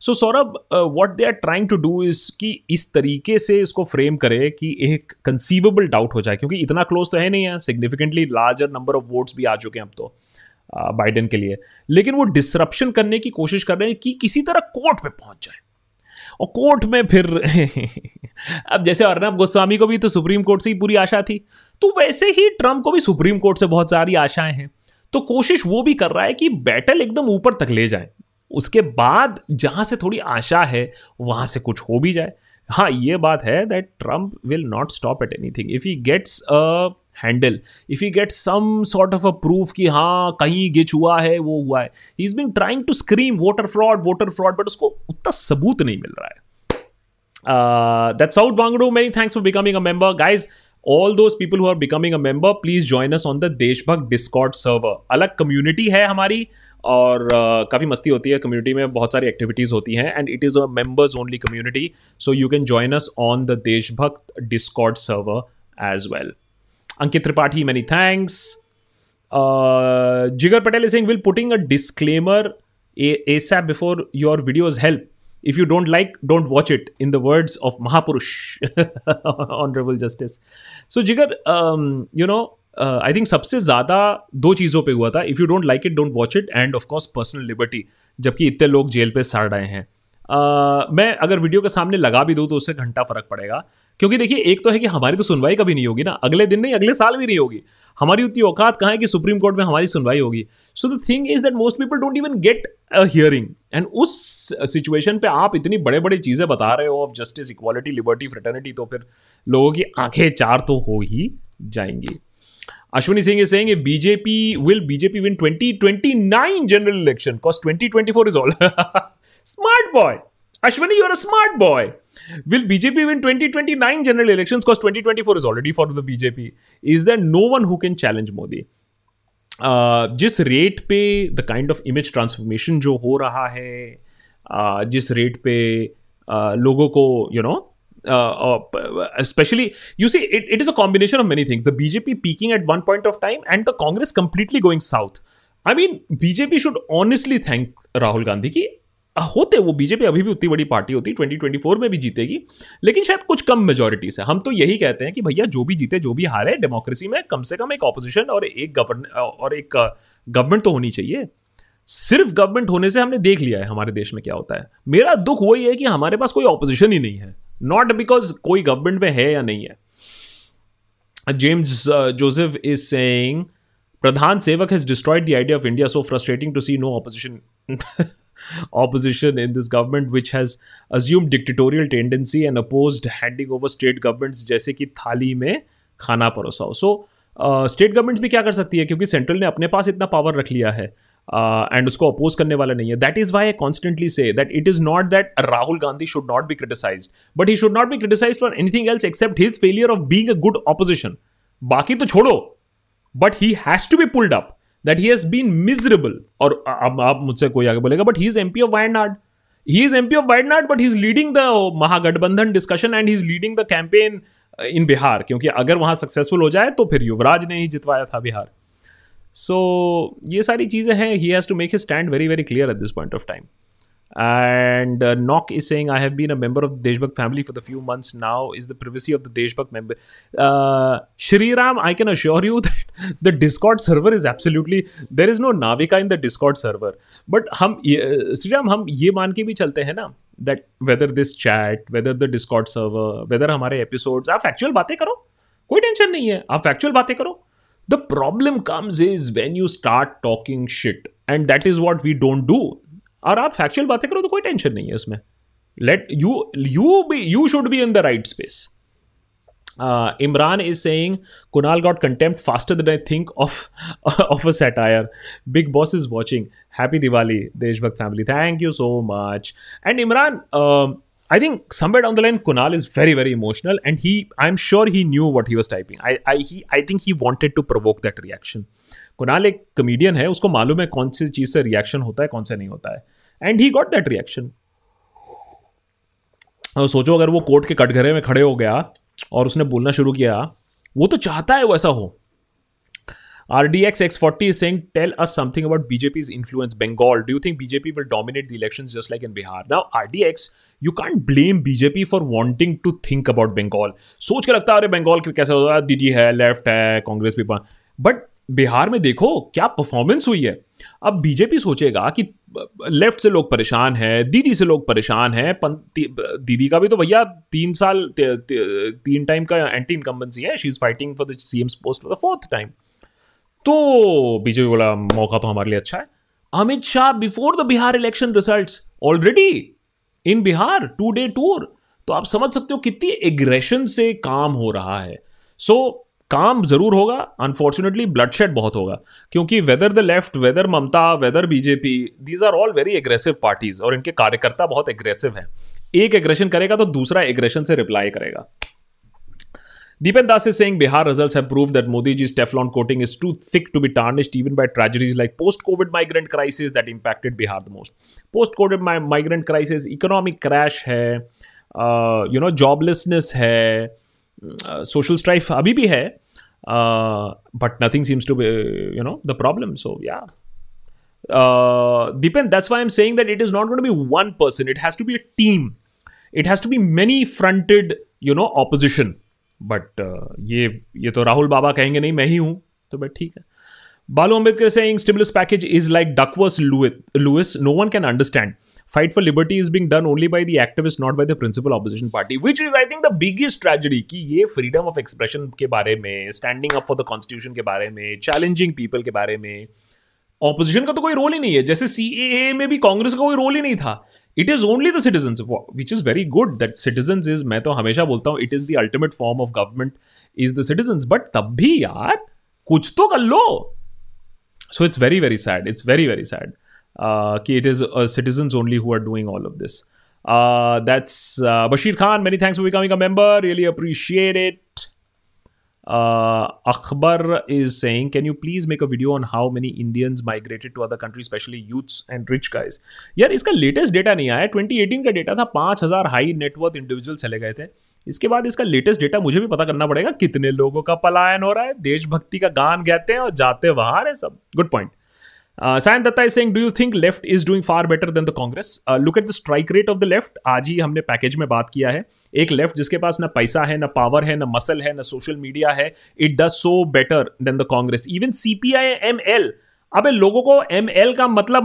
So Saurabh what they are trying to do is कि इस तरीके से इसको फ्रेम करे कि एक कंसीवेबल डाउट हो जाए क्योंकि इतना क्लोज तो है नहीं है significantly larger number of votes भी आ चुके हैं अब तो बाइडेन uh, के लिए लेकिन वो डिसरप्शन करने की कोशिश कर रहे हैं कि किसी तरह कोर्ट पे पहुँच जाए और कोर्ट में फिर *laughs* अब जैसे अर्नब गोस्वामी को भी तो सुप्रीम कोर्ट से ही पूरी आशा थी तो वैसे ही ट्रंप को भी सुप्रीम कोर्ट से बहुत सारी आशाएँ हैं। तो कोशिश वो भी कर रहा है कि बैटल एकदम ऊपर तक ले जाए। उसके बाद जहाँ से थोड़ी आशा है, वहाँ से कुछ हो भी जाए। हाँ ये बात है that Trump will not stop at anything if he gets handle if you get some sort of a proof कि हाँ कहीं गिच हुआ है वो हुआ है. He is being trying to scream voter fraud voter fraud but उसको उतना सबूत नहीं मिल रहा है. That's out Wangdu many thanks for becoming a member guys all those people who are becoming a member please join us on the Deshbhakt Discord server अलग कम्युनिटी है हमारी और uh, काफ़ी मस्ती होती है कम्युनिटी में. बहुत सारी एक्टिविटीज़ होती हैं and it is a members only community so you can join us on the Deshbhakt Discord server as well Tripathi, many thanks. Uh, Jigar Patel is saying, will putting a disclaimer ASAP before your videos help? If you don't like, don't watch it. In the words of Mahapurush, Honorable Justice. So, Jigar, um, you know, uh, think सबसे ज़्यादा दो चीज़ों पे हुआ था if you don't like it don't watch it and of course personal liberty जबकि इतने लोग जेल पे सड़ रहे हैं uh, मैं अगर वीडियो के सामने लगा भी दूँ तो उससे घंटा फ़र्क पड़ेगा क्योंकि देखिए एक तो है कि हमारी तो सुनवाई कभी नहीं होगी ना। अगले दिन नहीं अगले साल भी नहीं होगी। हमारी उतनी औकात कहाँ है कि सुप्रीम कोर्ट में हमारी सुनवाई होगी? So the thing is that most people don't even get a hearing and उस सिचुएशन पे आप इतनी बड़े बड़े चीज़ें बता रहे हो of justice equality liberty fraternity तो फिर लोगों की आँखें चार तो हो ही जाएँगी। Singh is saying if BJP will BJP win 2029 general election because 2024 is all *laughs* smart boy. Ashwini, you're a smart boy. Will BJP win 2029 general elections? Because 2024 is already for the BJP. Is there no one who can challenge Modi? Uh, जिस रेट पे the kind of image transformation जो हो रहा है uh, जिस रेट पे uh, लोगों को you know specially you see it it is a combination of many things the BJP peaking at one point of time and the Congress completely going south I mean BJP should honestly thank Rahul Gandhi की होते वो बीजेपी, अभी भी उतनी बड़ी पार्टी होती ट्वेंटी ट्वेंटी फोर में भी जीतेगी, लेकिन शायद कुछ कम मेजोरिटी से। हम तो यही कहते हैं कि भैया, जो भी जीते, जो भी हारे डेमोक्रेसी में कम से कम एक ऑपोजिशन और एक गवर्न और एक गवर्नमेंट तो होनी चाहिए। सिर्फ़ गवर्नमेंट होने से हमने देख लिया है हमारे देश में क्या होता है। मेरा दुख वही है कि हमारे पास कोई ऑपोजिशन ही नहीं है। नॉट बिकॉज़ कोई गवर्नमेंट में है या नहीं है। जेम्स जोसेफ इज़ सेइंग प्रधान सेवक has destroyed the idea of India so frustrating to see no opposition opposition in this government which has assumed dictatorial tendency and opposed handing over state governments जैसे कि थाली में खाना परोसा हो। सो स्टेट गवर्नमेंट्स भी क्या कर सकती है? क्योंकि सेंट्रल ने अपने पास इतना पावर रख लिया है एंड uh, उसको अपोज करने वाला नहीं है। That is why constantly say that it is not that Rahul Gandhi should not be criticise but he should not be criticise for anything else except his failure of being a good opposition बाकी तो छोड़ो but he has to be pulled up that he has been miserable और अब आप मुझसे कोई आगे बोलेगा but he is MP of Wayanad he is MP of Wayanad but he is leading the Mahagathbandhan discussion and he is leading the campaign in Bihar क्योंकि अगर वहाँ सक्सेसफुल हो जाए तो फिर युवराज ने ही जितवाया था बिहार। सो so, ये सारी चीज़ें हैं। He has to make a stand very very clear at this point of time And uh, Knock is saying, I have been a member of the Deshbhakt family for the few months now. Is the privacy of the Deshbhakt member? Uh, Shri Ram, I can assure you *laughs* that the Discord server is absolutely, there is no Navika in the Discord server. But हम Shri Ram, हम ये मान के भी चलते हैं ना that whether this chat, whether the Discord server, whether हमारे episodes, आप factual बातें करो कोई टेंशन नहीं है आप factual बातें करो the problem comes is when you start talking shit and that is what we don't do और आप फैक्चुअल बातें करो तो कोई टेंशन नहीं है उसमें let you you be you should be in the right space is saying Kunal got contempt faster than I think of of a satire. Big Boss is watching. Happy Diwali, Deshbhakt family. Thank you so much. And Imran, um, I think somewhere down the line, Kunal is very, very emotional, and he, I'm sure he knew what he was typing. I, I, he, I think he wanted to provoke that reaction. Kunal एक कमेडियन है, उसको मालूम है कौन सी चीज़ से रिएक्शन होता है, कौन सा नहीं होता है। And he got that reaction और सोचो अगर वो कोर्ट के कटघरे में खड़े हो गया और उसने बोलना शुरू किया, वो तो चाहता है वैसा हो। R D X X forty Singh tell us something about BJP is influence Bengal do you think BJP will dominate the election just like in Bihar now R D X you can't blame BJP for wanting to think about Bengal सोच के लगता है, अरे बंगाल कैसे होता है? दीदी है लेफ़्ट है, कांग्रेस पीपल बट बिहार में देखो क्या परफॉर्मेंस हुई है? अब बीजेपी सोचेगा कि लेफ़्ट से लोग परेशान हैं दीदी से लोग परेशान हैं दीदी का भी तो भैया तीन साल तीन टाइम का एंटी इनकम्बेंसी है she is fighting for the CM post for the fourth time तो बीजेपी बोला मौका तो हमारे लिए अच्छा है। Amit Shah before the Bihar election result already in Bihar two day tour तो आप समझ सकते हो कितनी एग्रेशन से काम हो रहा है। सो so, काम ज़रूर होगा अनफॉर्चुनेटली ब्लडशेड बहुत होगा क्योंकि whether the left whether Mamata whether BJP these are all very aggressive parties और इनके कार्यकर्ता बहुत एग्रेसिव हैं। एक एग्रेशन करेगा तो दूसरा एग्रेशन से रिप्लाई करेगा। Deepan Das is saying Bihar result have prove that Modi ji Teflon coating is too thick to be tarnish even by tragedies like post COVID migrant crisis that impacted Bihar the most post COVID migrant crisis economic crash है यू नो जॉबलेसनेस है uh, सोशल स्ट्राइफ अभी भी है but nothing seems to be you know the problem so yeah depend that's why am saying that it is not got be one person it has to be a team it has to be many fronted you know opposition but ये ये तो राहुल बाबा कहेंगे, नहीं, मैं ही हूँ. तो बट ठीक है। Balu Ambedkar saying stimulus package is like Duckworth Lewis no one can understand fight for liberty is being done only by the activist not by the principal opposition party which is I think the biggest tragedy की ये फ्रीडम ऑफ़ एक्सप्रेशन के बारे में standing up for the constitution के बारे में चैलेंजिंग पीपल के बारे में ऑपोजिशन का तो कोई रोल ही नहीं है। जैसे सी ए ए में भी कांग्रेस का कोई रोल ही नहीं था। It is only the citizen which is very good that citizen is मैं तो हमेशा बोलता हूँ it is the ultimate form of government is the citizen but तब भी यार, कुछ तो कर लो। So it's very very sad it's very very sad uh, uh, citizens only who are doing all of this. Uh, that's uh, Bashir Khan. Many thanks for becoming a member. Really appreciate it. Uh, Akbar is saying, can you please make a video on how many Indians migrated to other countries, especially youths and rich guys? यार इसका लेटेस्ट डेटा नहीं आया 2018 का डेटा था पाँच हज़ार हाई नेटवर्थ इंडिविजुअल चले गए थे इसके बाद इसका लेटेस्ट डेटा मुझे भी पता करना पड़ेगा कितने लोगों का पलायन हो रहा है देशभक्ति का गान गाते हैं और जाते बाहर है सब good point Uh, Sayan Datta is you think left is doing far better than the Congress? Uh, look at the strike rate of the left. आज ही हमने पैकेज में बात किया है। एक लेफ़्ट जिसके पास ना पैसा है ना पावर है ना मसल है ना सोशल मीडिया है it does so better than the Congress even CPI M L अबे लोगों को एम एल का मतलब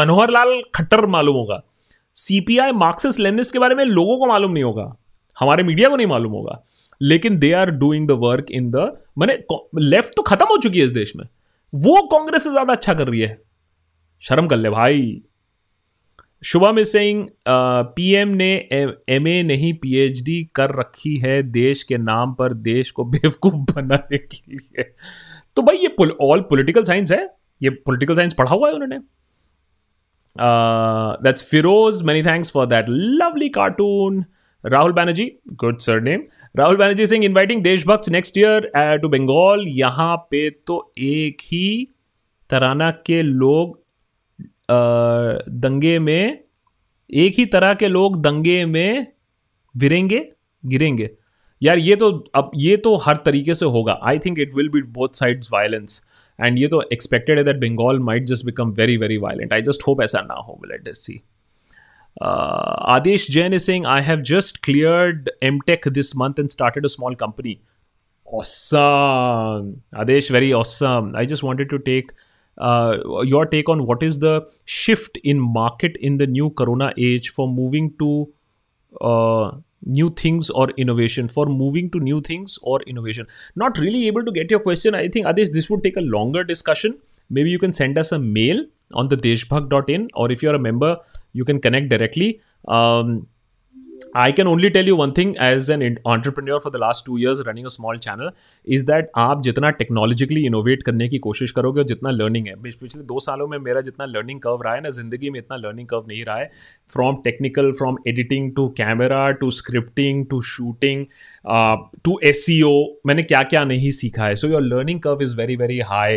मनोहर लाल खट्टर मालूम होगा। सीपीआई मार्क्सिस्ट लेनिस्ट के बारे में लोगों को मालूम नहीं होगा। हमारे मीडिया को नहीं मालूम होगा। लेकिन they are doing the work in the मैंने लेफ़्ट तो खत्म हो चुकी है इस देश में। वो कांग्रेस से ज़्यादा अच्छा कर रही है। शर्म कर ले भाई। शुभम सेइंग पीएम ने एम ए नहीं, पीएचडी कर रखी है देश के नाम पर, देश को बेवकूफ़ *laughs* बनाने के लिए। तो भाई ये ऑल पॉलिटिकल साइंस है। ये पॉलिटिकल साइंस पढ़ा हुआ है उन्होंने। That's Firoz many thanks for that lovely cartoon Rahul Banerjee good surname Rahul Banerjee Singh inviting Deshbhakt next year to Bengal यहाँ पे तो एक ही तराना के लोग दंगे में, एक ही तरह के लोग दंगे में गिरेंगे गिरेंगे। यार, ये तो अब, ये तो हर तरीके से होगा। I think it will be both sides violence and ये तो एक्सपेक्टेड है that Bengal might just become very very violent I just hope ऐसा ना हो let us see Adesh Jain is saying, I have just cleared MTech this month and started a small company. Awesome. Adesh, very awesome. I just wanted to take uh, your take on what is the shift in market in the new corona age for moving to uh, new things or innovation for moving to new things or innovation not really able to get your question i think Adesh, this would take a longer discussion maybe you can send us a mail on the deshbhag.in or if you're a member you can connect directly. Um, I can only tell you one thing as an entrepreneur for the last two years running a small channel is that आप जितना टेक्नोलॉजिकली इनोवेट करने की कोशिश करोगे और जितना लर्निंग है। पिछले दो सालों में मेरा जितना लर्निंग कर्व रहा है ना, ज़िंदगी में इतना लर्निंग कर्व नहीं रहा है। From technical from editing to camera to scripting to shooting to S मैंने क्या क्या नहीं सीखा है। So your learning curve is very very high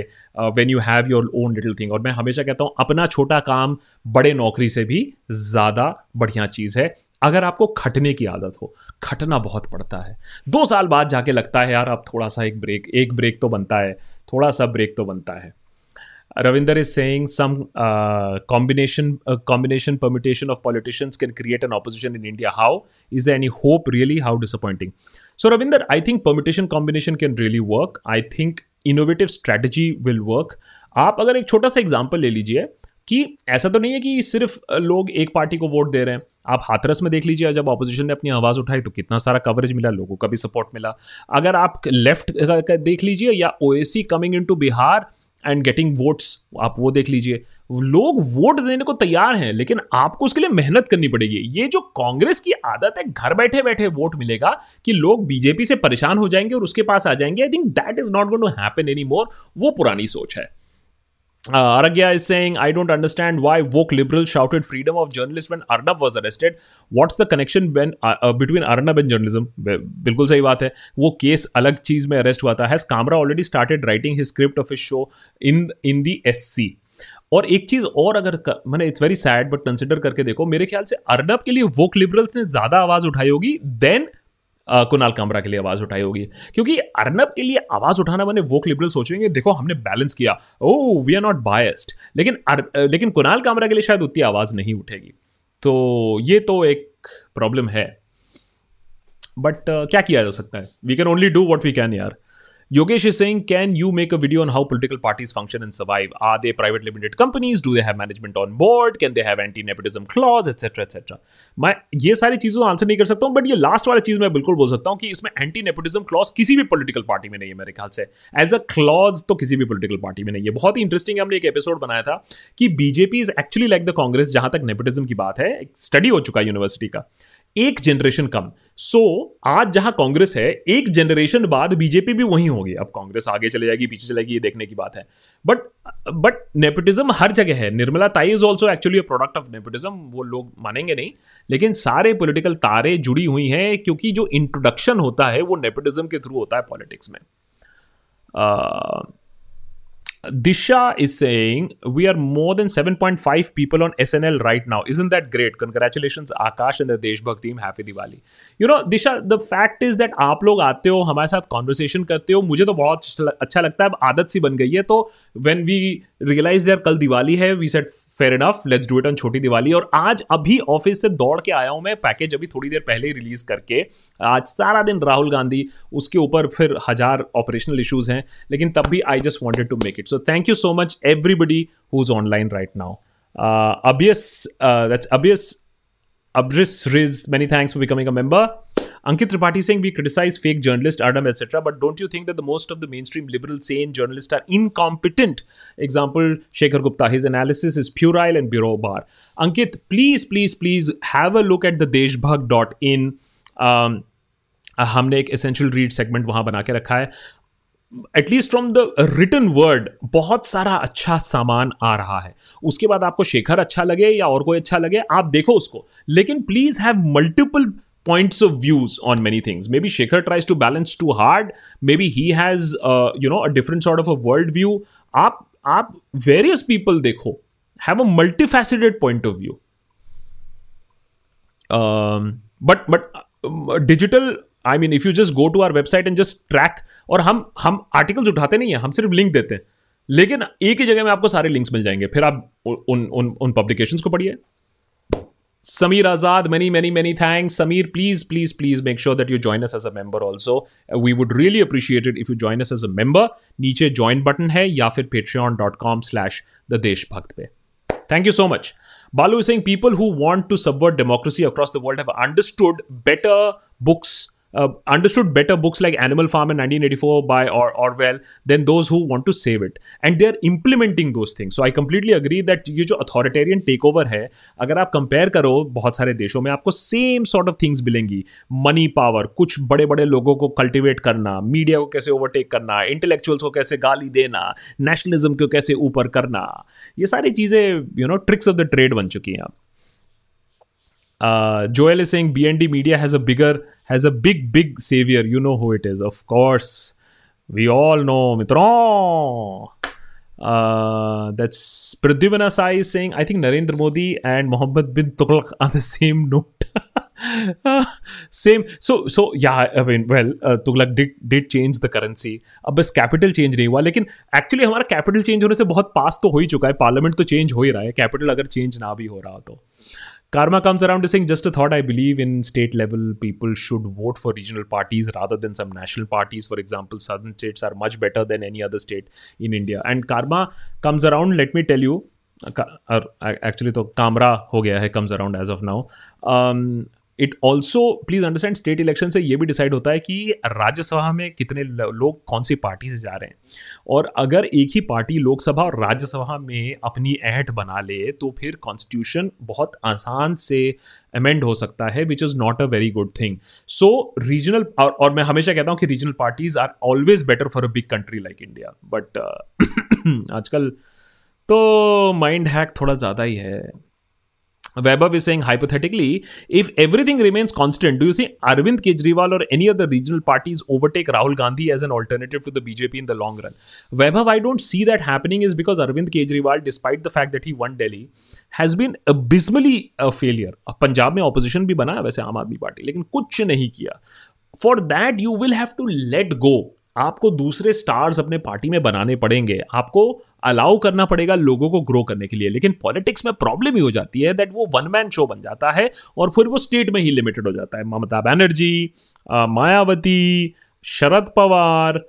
when you have your own little thing और मैं हमेशा कहता हूँ, अपना छोटा काम बड़े नौकरी से भी ज़्यादा बढ़िया चीज़ है। अगर आपको खटने की आदत हो, खटना बहुत पड़ता है। दो साल बाद जाके लगता है, यार, अब थोड़ा सा एक ब्रेक एक ब्रेक तो बनता है, थोड़ा सा ब्रेक तो बनता है। Ravinder is saying some combination combination permutation of politicians can create an opposition in India how is the any hope really how disappointing so Ravinder I think permutation combination can really work I think innovative strategy will work आप अगर एक छोटा सा एग्ज़ाम्पल ले लीजिए कि ऐसा तो नहीं है कि सिर्फ़ लोग एक पार्टी को वोट दे रहे हैं। आप हाथरस में देख लीजिए, जब ऑपोजिशन ने अपनी आवाज़ उठाई तो कितना सारा कवरेज मिला, लोगों का भी सपोर्ट मिला। अगर आप लेफ़्ट देख लीजिए, या ओ coming in Bihar and getting votes आप वो देख लीजिए। लोग वोट देने को तैयार हैं, लेकिन आपको उसके लिए मेहनत करनी पड़ेगी। ये जो कांग्रेस की आदत है, घर बैठे बैठे वोट मिलेगा कि लोग बीजेपी से परेशान हो जाएँगे और उसके पास आ जाएँगे। I think that is not going to happen any more वो पुरानी सोच है। Uh, Aragya is saying, I don't understand why woke liberals shouted freedom of journalists when Arnab was arrested. What's the connection when, uh, uh, between Arnab and journalism? बिल्कुल सही बात है वो केस अलग चीज़ में अरेस्ट हुआ था has Kamra already started writing his script of his show in in the S C और एक चीज़ और अगर मैंने it's very sad but consider करके देखो मेरे ख्याल से अर्नब के लिए वोक लिबरल्स ने ज़्यादा आवाज़ उठाई होगी देन कुणाल कामरा के लिए आवाज़ उठाई होगी। क्योंकि अर्नब के लिए आवाज़ उठाना मैंने वो लिबरल सोचेंगे देखो हमने बैलेंस किया। Oh we are not biased लेकिन अर, लेकिन कुनाल कामरा के लिए शायद उतनी आवाज़ नहीं उठेगी। तो ये तो एक प्रॉब्लम है। बट uh, क्या किया जा सकता है? We can only do what we can यार। Yogesh is saying, can you make a video on how political parties function and survive? Are they private limited companies? Do they have management on board? Can they have anti-nepotism clause, etc. etc. मैं ये सारी चीज़ों आंसर नहीं कर सकता हूँ बट ये लास्ट वाला चीज़ मैं बिल्कुल बोल सकता हूँ कि इसमें एंटी नेपोटिज्म क्लॉज किसी भी पॉलिटिकल पार्टी में नहीं है मेरे ख्याल से एज अ क्लॉज तो किसी भी पॉलिटिकल पार्टी में नहीं है बहुत ही इंटरेस्टिंग हमने एक एपिसोड बनाया था कि BJP is actually like the Congress जहाँ तक नेपोटिज्म की बात है स्टडी हो चुका है यूनिवर्सिटी का एक जनरेशन कम। सो so, आज जहाँ कांग्रेस है एक जनरेशन बाद बीजेपी भी वहीं होगी। अब कांग्रेस आगे चले जाएगी पीछे चलेगी ये देखने की बात है। बट बट नेपोटिज्म हर जगह है। Nirmala Tai is also actually a product of nepotism वो लोग मानेंगे नहीं। लेकिन सारे पॉलिटिकल तारे जुड़ी हुई हैं क्योंकि जो इंट्रोडक्शन होता है वो नेपोटिज्म के थ्रू होता है पॉलिटिक्स में। uh, Disha is saying we are more than 7.5 people on SNL right now. Isn't that great? Congratulations, Akash and the Deshbhag team. Happy Diwali. You know, Disha, the fact is that आप लोग आते हो हमारे साथ कॉन्वर्सेशन करते हो मुझे तो बहुत अच्छा लगता है अब आदत सी बन गई है तो वेन वी रियलाइज़ यार, कल दिवाली है we set fair enough let's do it on छोटी दिवाली। और आज अभी ऑफ़िस से दौड़ के आया हूँ मैं पैकेज अभी थोड़ी देर पहले ही रिलीज़ करके। आज सारा दिन राहुल गांधी, उसके ऊपर फिर हज़ार ऑपरेशनल इश्यूज़ हैं, लेकिन तब भी I just wanted to make it so thank you so much everybody who is online right now obvious that's अबियस अब्रिस ridge many thanks for becoming a member. Ankit Tripathi Singh we criticize fake journalist अर्डम etcetera but don't you think that the most of the mainstream liberal sane journalist are incompetent example Shekhar Gupta his analysis is puerile and bureau bar Ankit please please please have a look at the Deshbhakt dot in हमने एक एसेंशियल रीड सेगमेंट वहाँ बना के रखा है at least from the written word बहुत सारा अच्छा सामान आ रहा है उसके बाद आपको शेखर अच्छा लगे या और कोई अच्छा लगे आप देखो उसको लेकिन please have multiple multiple... points of views on many things. Maybe Shekhar tries to balance too hard. Maybe he has, uh, you know, a different sort of a world view. आप आप वेरियस पीपल देखो have a multifaceted point of view but but digital I mean if you just go to our website and just track और हम हम आर्टिकल्स उठाते नहीं है हम सिर्फ़ लिंक देते हैं लेकिन एक ही जगह में आपको सारे लिंक्स मिल जाएँगे फिर आप उन उन उन पब्लिकेशंस को पढ़िए Samir Azad, many, many, many thanks. Samir, please, please, please make sure that you join us as a member also. Uh, we would really appreciate it if you join us as a member. Niche join button hai ya fir patreon.com slash the deshbhakt pe. Thank you so much. Balu is saying people who want to subvert democracy across the world have understood better books uh, understood better books like Animal Farm in 1984 by or- Orwell than those who want to save it. And they're implementing those things. So I completely agree that ये जो अथॉरिटेरियन टेक ओवर है अगर आप कंपेयर करो बहुत सारे देशों में आपको सेम सॉर्ट ऑफ़ थिंग्स मिलेंगी मनी पावर कुछ बड़े बड़े लोगों को कल्टिवेट करना मीडिया को कैसे ओवरटेक करना इंटेलेक्चुअल्स को कैसे गाली देना नेशनलिज्म को कैसे ऊपर करना ये सारी चीज़ें you know tricks of the trade बन चुकी हैं अब Uh, Joel is saying BND Media has a bigger, has a big big saviour you know who it is of course we all know मित्रों that's Pradyuman Sai Singh I think Narendra Modi and Mohammad bin Tughlaq on the same note same so so yeah well Tughlaq did did change the currency अब बस कैपिटल चेंज नहीं हुआ, लेकिन एक्चुअली हमारा कैपिटल चेंज होने से बहुत पास तो हो ही चुका है. पार्लियामेंट तो चेंज हो ही रहा है. कैपिटल अगर चेंज ना भी हो रहा तो. Karma comes around to saying, just a thought, I believe in state level, people should vote for regional parties rather than some national parties. For example, southern states are much better than any other state in India. And Karma comes around, let me tell you, actually, तो कामरा हो गया है comes around as of now. it also please understand state election से ये भी डिसाइड होता है कि राज्यसभा में कितने लोग कौन सी पार्टी से जा रहे हैं। और अगर एक ही पार्टी लोकसभा और राज्यसभा में अपनी ऐठ बना ले तो फिर कॉन्स्टिट्यूशन बहुत आसान से अमेंड हो सकता है which is not a very good thing so regional और मैं हमेशा कहता हूँ कि regional parties are always better for a big country like India but आजकल तो माइंड हैक थोड़ा ज़्यादा ही है। Weber is saying hypothetically, if everything remains constant, do you see Arvind Kejriwal or any other regional parties overtake Rahul Gandhi as an alternative to the BJP in the long run? Weber, I don't see that happening is because Arvind Kejriwal, despite the fact that he won Delhi, has been abysmally a failure. Punjab में opposition भी बना है वैसे आम आदमी पार्टी लेकिन कुछ नहीं किया for that you will have to let go आपको दूसरे स्टार्स अपने पार्टी में बनाने पड़ेंगे। आपको अलाउ करना पड़ेगा लोगों को ग्रो करने के लिए। लेकिन पॉलिटिक्स में प्रॉब्लम ही हो जाती है दैट वो वन मैन शो बन जाता है और फिर वो स्टेट में ही लिमिटेड हो जाता है। ममता बनर्जी मायावती शरद पवार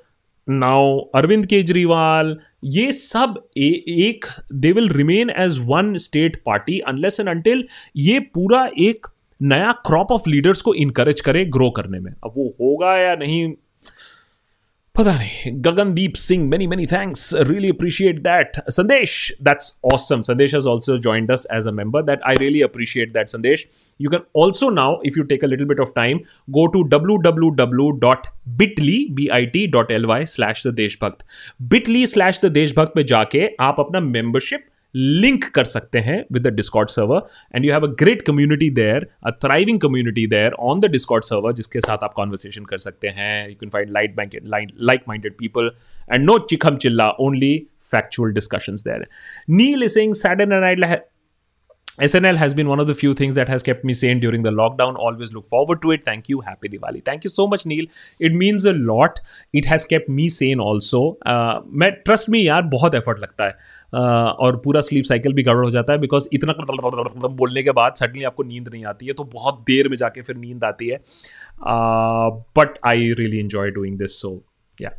नाउ अरविंद केजरीवाल ये सब ए, एक they will remain as one state party unless and until ये पूरा एक नया क्रॉप ऑफ़ लीडर्स को इनकरेज करे ग्रो करने में। अब वो होगा या नहीं पता नहीं Gagandeep Singh many many thanks really appreciate that Sandesh that's awesome Sandesh has also joined us as a member that I really appreciate that Sandesh you can also now if you take a little bit of time go to W W W dot Bitly B I T dot L Y slash the Deshbhakt Bitly slash the Deshbhakt में जाके आप अपना मेंबरशिप लिंक कर सकते हैं with the Discord server and you have a great community there a thriving community there on the Discord server जिसके साथ आप कॉन्वर्सेशन कर सकते हैं you can find light bank like minded people and no चिखम चिल्ला only factual discussions there Neel is saying Saturday Night SNL has been one of the few things that has kept me sane during the lockdown. Always look forward to it. Thank you. Happy Diwali. Thank you so much, Neil. It means a lot. It has kept me sane also. Uh, मैं ट्रस्ट मी यार बहुत एफर्ट लगता है uh, और पूरा स्लीप साइकिल भी गड़बड़ हो जाता है बिकॉज़ इतना बोलने के बाद सडनली आपको नींद नहीं आती है तो बहुत देर में जाके फिर नींद आती है but I really enjoy doing this so yeah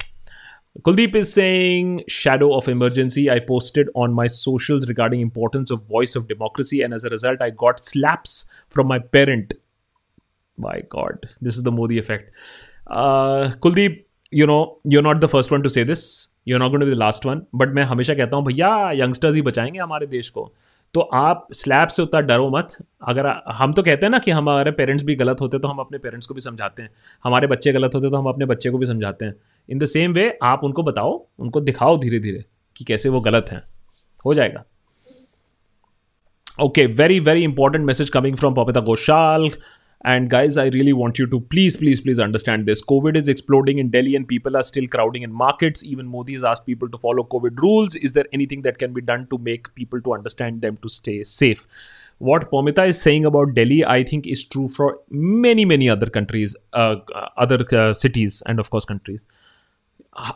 Kuldeep is saying shadow of emergency. I posted on my socials regarding importance of voice of democracy, and as a result, I got slaps from my parent. My God, this is the Modi effect. Uh, Kuldeep, you know, you're not the first one to say this. You're not going to be the last one. But मैं हमेशा कहता हूँ भैया यंगस्टर्स ही बचाएँगे हमारे देश को तो आप स्लैब से उतना डरो मत अगर हम तो कहते हैं ना कि हमारे पेरेंट्स भी गलत होते तो हम अपने पेरेंट्स को भी समझाते हैं हमारे बच्चे गलत होते तो हम अपने बच्चे को भी समझाते हैं इन द सेम वे आप उनको बताओ, उनको दिखाओ धीरे धीरे कि कैसे वो गलत हैं। हो जाएगा। Okay very very important message coming from Papita Ghoshal and guys I really want you to please please please understand this Covid is exploding in Delhi and people are still crowding in markets even Modi is asked people to follow Covid rules is there anything that can be done to make people to understand them to stay safe what Pomita is saying about Delhi I think is true for many many other countries other cities and of course countries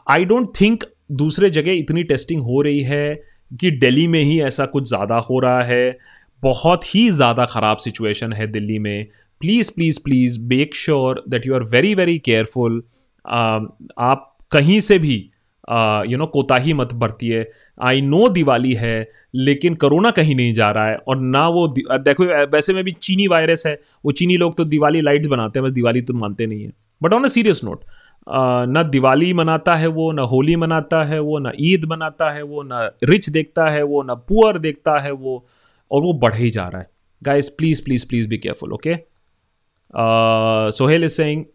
I don't think दूसरे जगह इतनी टेस्टिंग हो रही है कि दिल्ली में ही ऐसा कुछ ज़्यादा हो रहा है। बहुत ही ज़्यादा ख़राब सिचुएशन है दिल्ली में। Please please please make sure that you are very very careful आप कहीं से भी यू नो कोताही मत बरतिए। आई नो दिवाली है, लेकिन कोरोना कहीं नहीं जा रहा है और ना वो देखो वैसे में भी चीनी वायरस है। वो चीनी लोग तो दिवाली लाइट्स बनाते हैं, बस दिवाली तो मानते नहीं है। But on a serious note ना दिवाली मनाता है वो ना होली मनाता है वो ना ईद मनाता है वो ना रिच देखता है वो ना पुअर देखता है वो और वो बढ़ ही जा रहा है। Guys please please please be careful okay Sohail Singh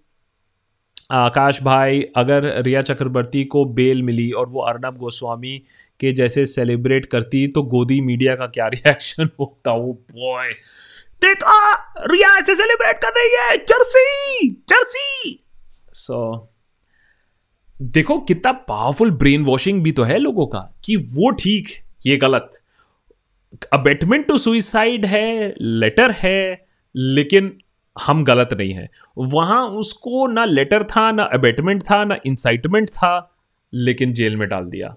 Akash bhai अगर रिया चक्रवर्ती को बेल मिली और वो अर्नब गोस्वामी के जैसे सेलिब्रेट करती तो गोदी मीडिया का क्या रिएक्शन *laughs* होता? वो बॉय देखा रिया ऐसे सेलिब्रेट कर रही है जर्सी जर्सी! सो so, देखो कितना पावरफुल ब्रेन वॉशिंग भी तो है लोगों का कि वो ठीक, ये गलत। अबेटमेंट टू सुइसाइड है लेटर है, लेकिन हम गलत नहीं है। वहाँ उसको ना लेटर था, ना अबेटमेंट था, ना इंसाइटमेंट था, लेकिन जेल में डाल दिया।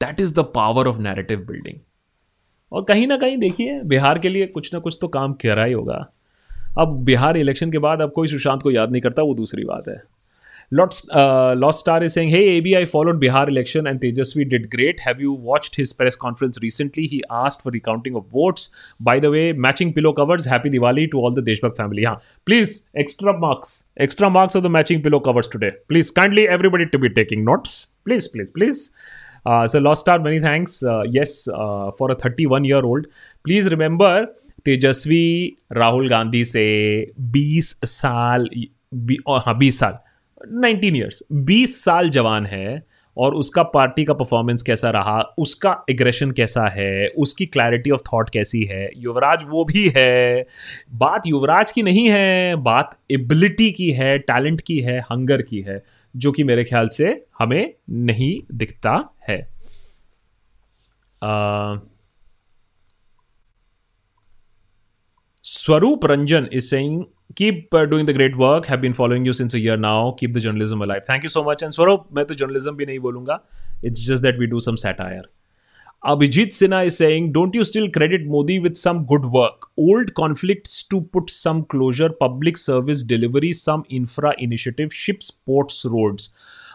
That is the power of narrative building और कहीं ना कहीं देखिए, बिहार के लिए कुछ ना कुछ तो काम कर रहा ही होगा। अब बिहार इलेक्शन के बाद अब कोई सुशांत को याद नहीं करता, वो दूसरी बात है। Lost, uh, Lost Star is saying, Hey, AB, I followed Bihar election and Tejasvi did great. Have you watched his press conference recently? He asked for recounting of votes. By the way, matching pillow covers. Happy Diwali to all the Deshbhakt family. Yeah. Please, extra marks. Extra marks of the matching pillow covers today. Please, kindly everybody to be taking notes. Please, please, please. Uh, so, Lost Star, many thanks. Uh, yes, uh, for a 31 year old. Please remember, Tejashwi Rahul Gandhi से 20 साल हाँ 20 साल नाइनटीन ईयर्स बीस साल जवान है और उसका पार्टी का परफॉर्मेंस कैसा रहा, उसका एग्रेशन कैसा है, उसकी क्लैरिटी ऑफ़ थॉट कैसी है, युवराज वो भी है। बात युवराज की नहीं है, बात एबिलिटी की है टैलेंट की है हंगर की है, जो कि मेरे ख्याल से हमें नहीं दिखता है। Swaroop Ranjan is saying keep uh, doing the great work have been following you since a year now keep the journalism alive thank you so much and swarop main to journalism bhi nahi bolunga it's just that we do some satire Abhijit Sinha is saying, Don't you still credit Modi with some good work? Old conflicts to put some closure, public service delivery, some infra initiative, ships, ports, roads.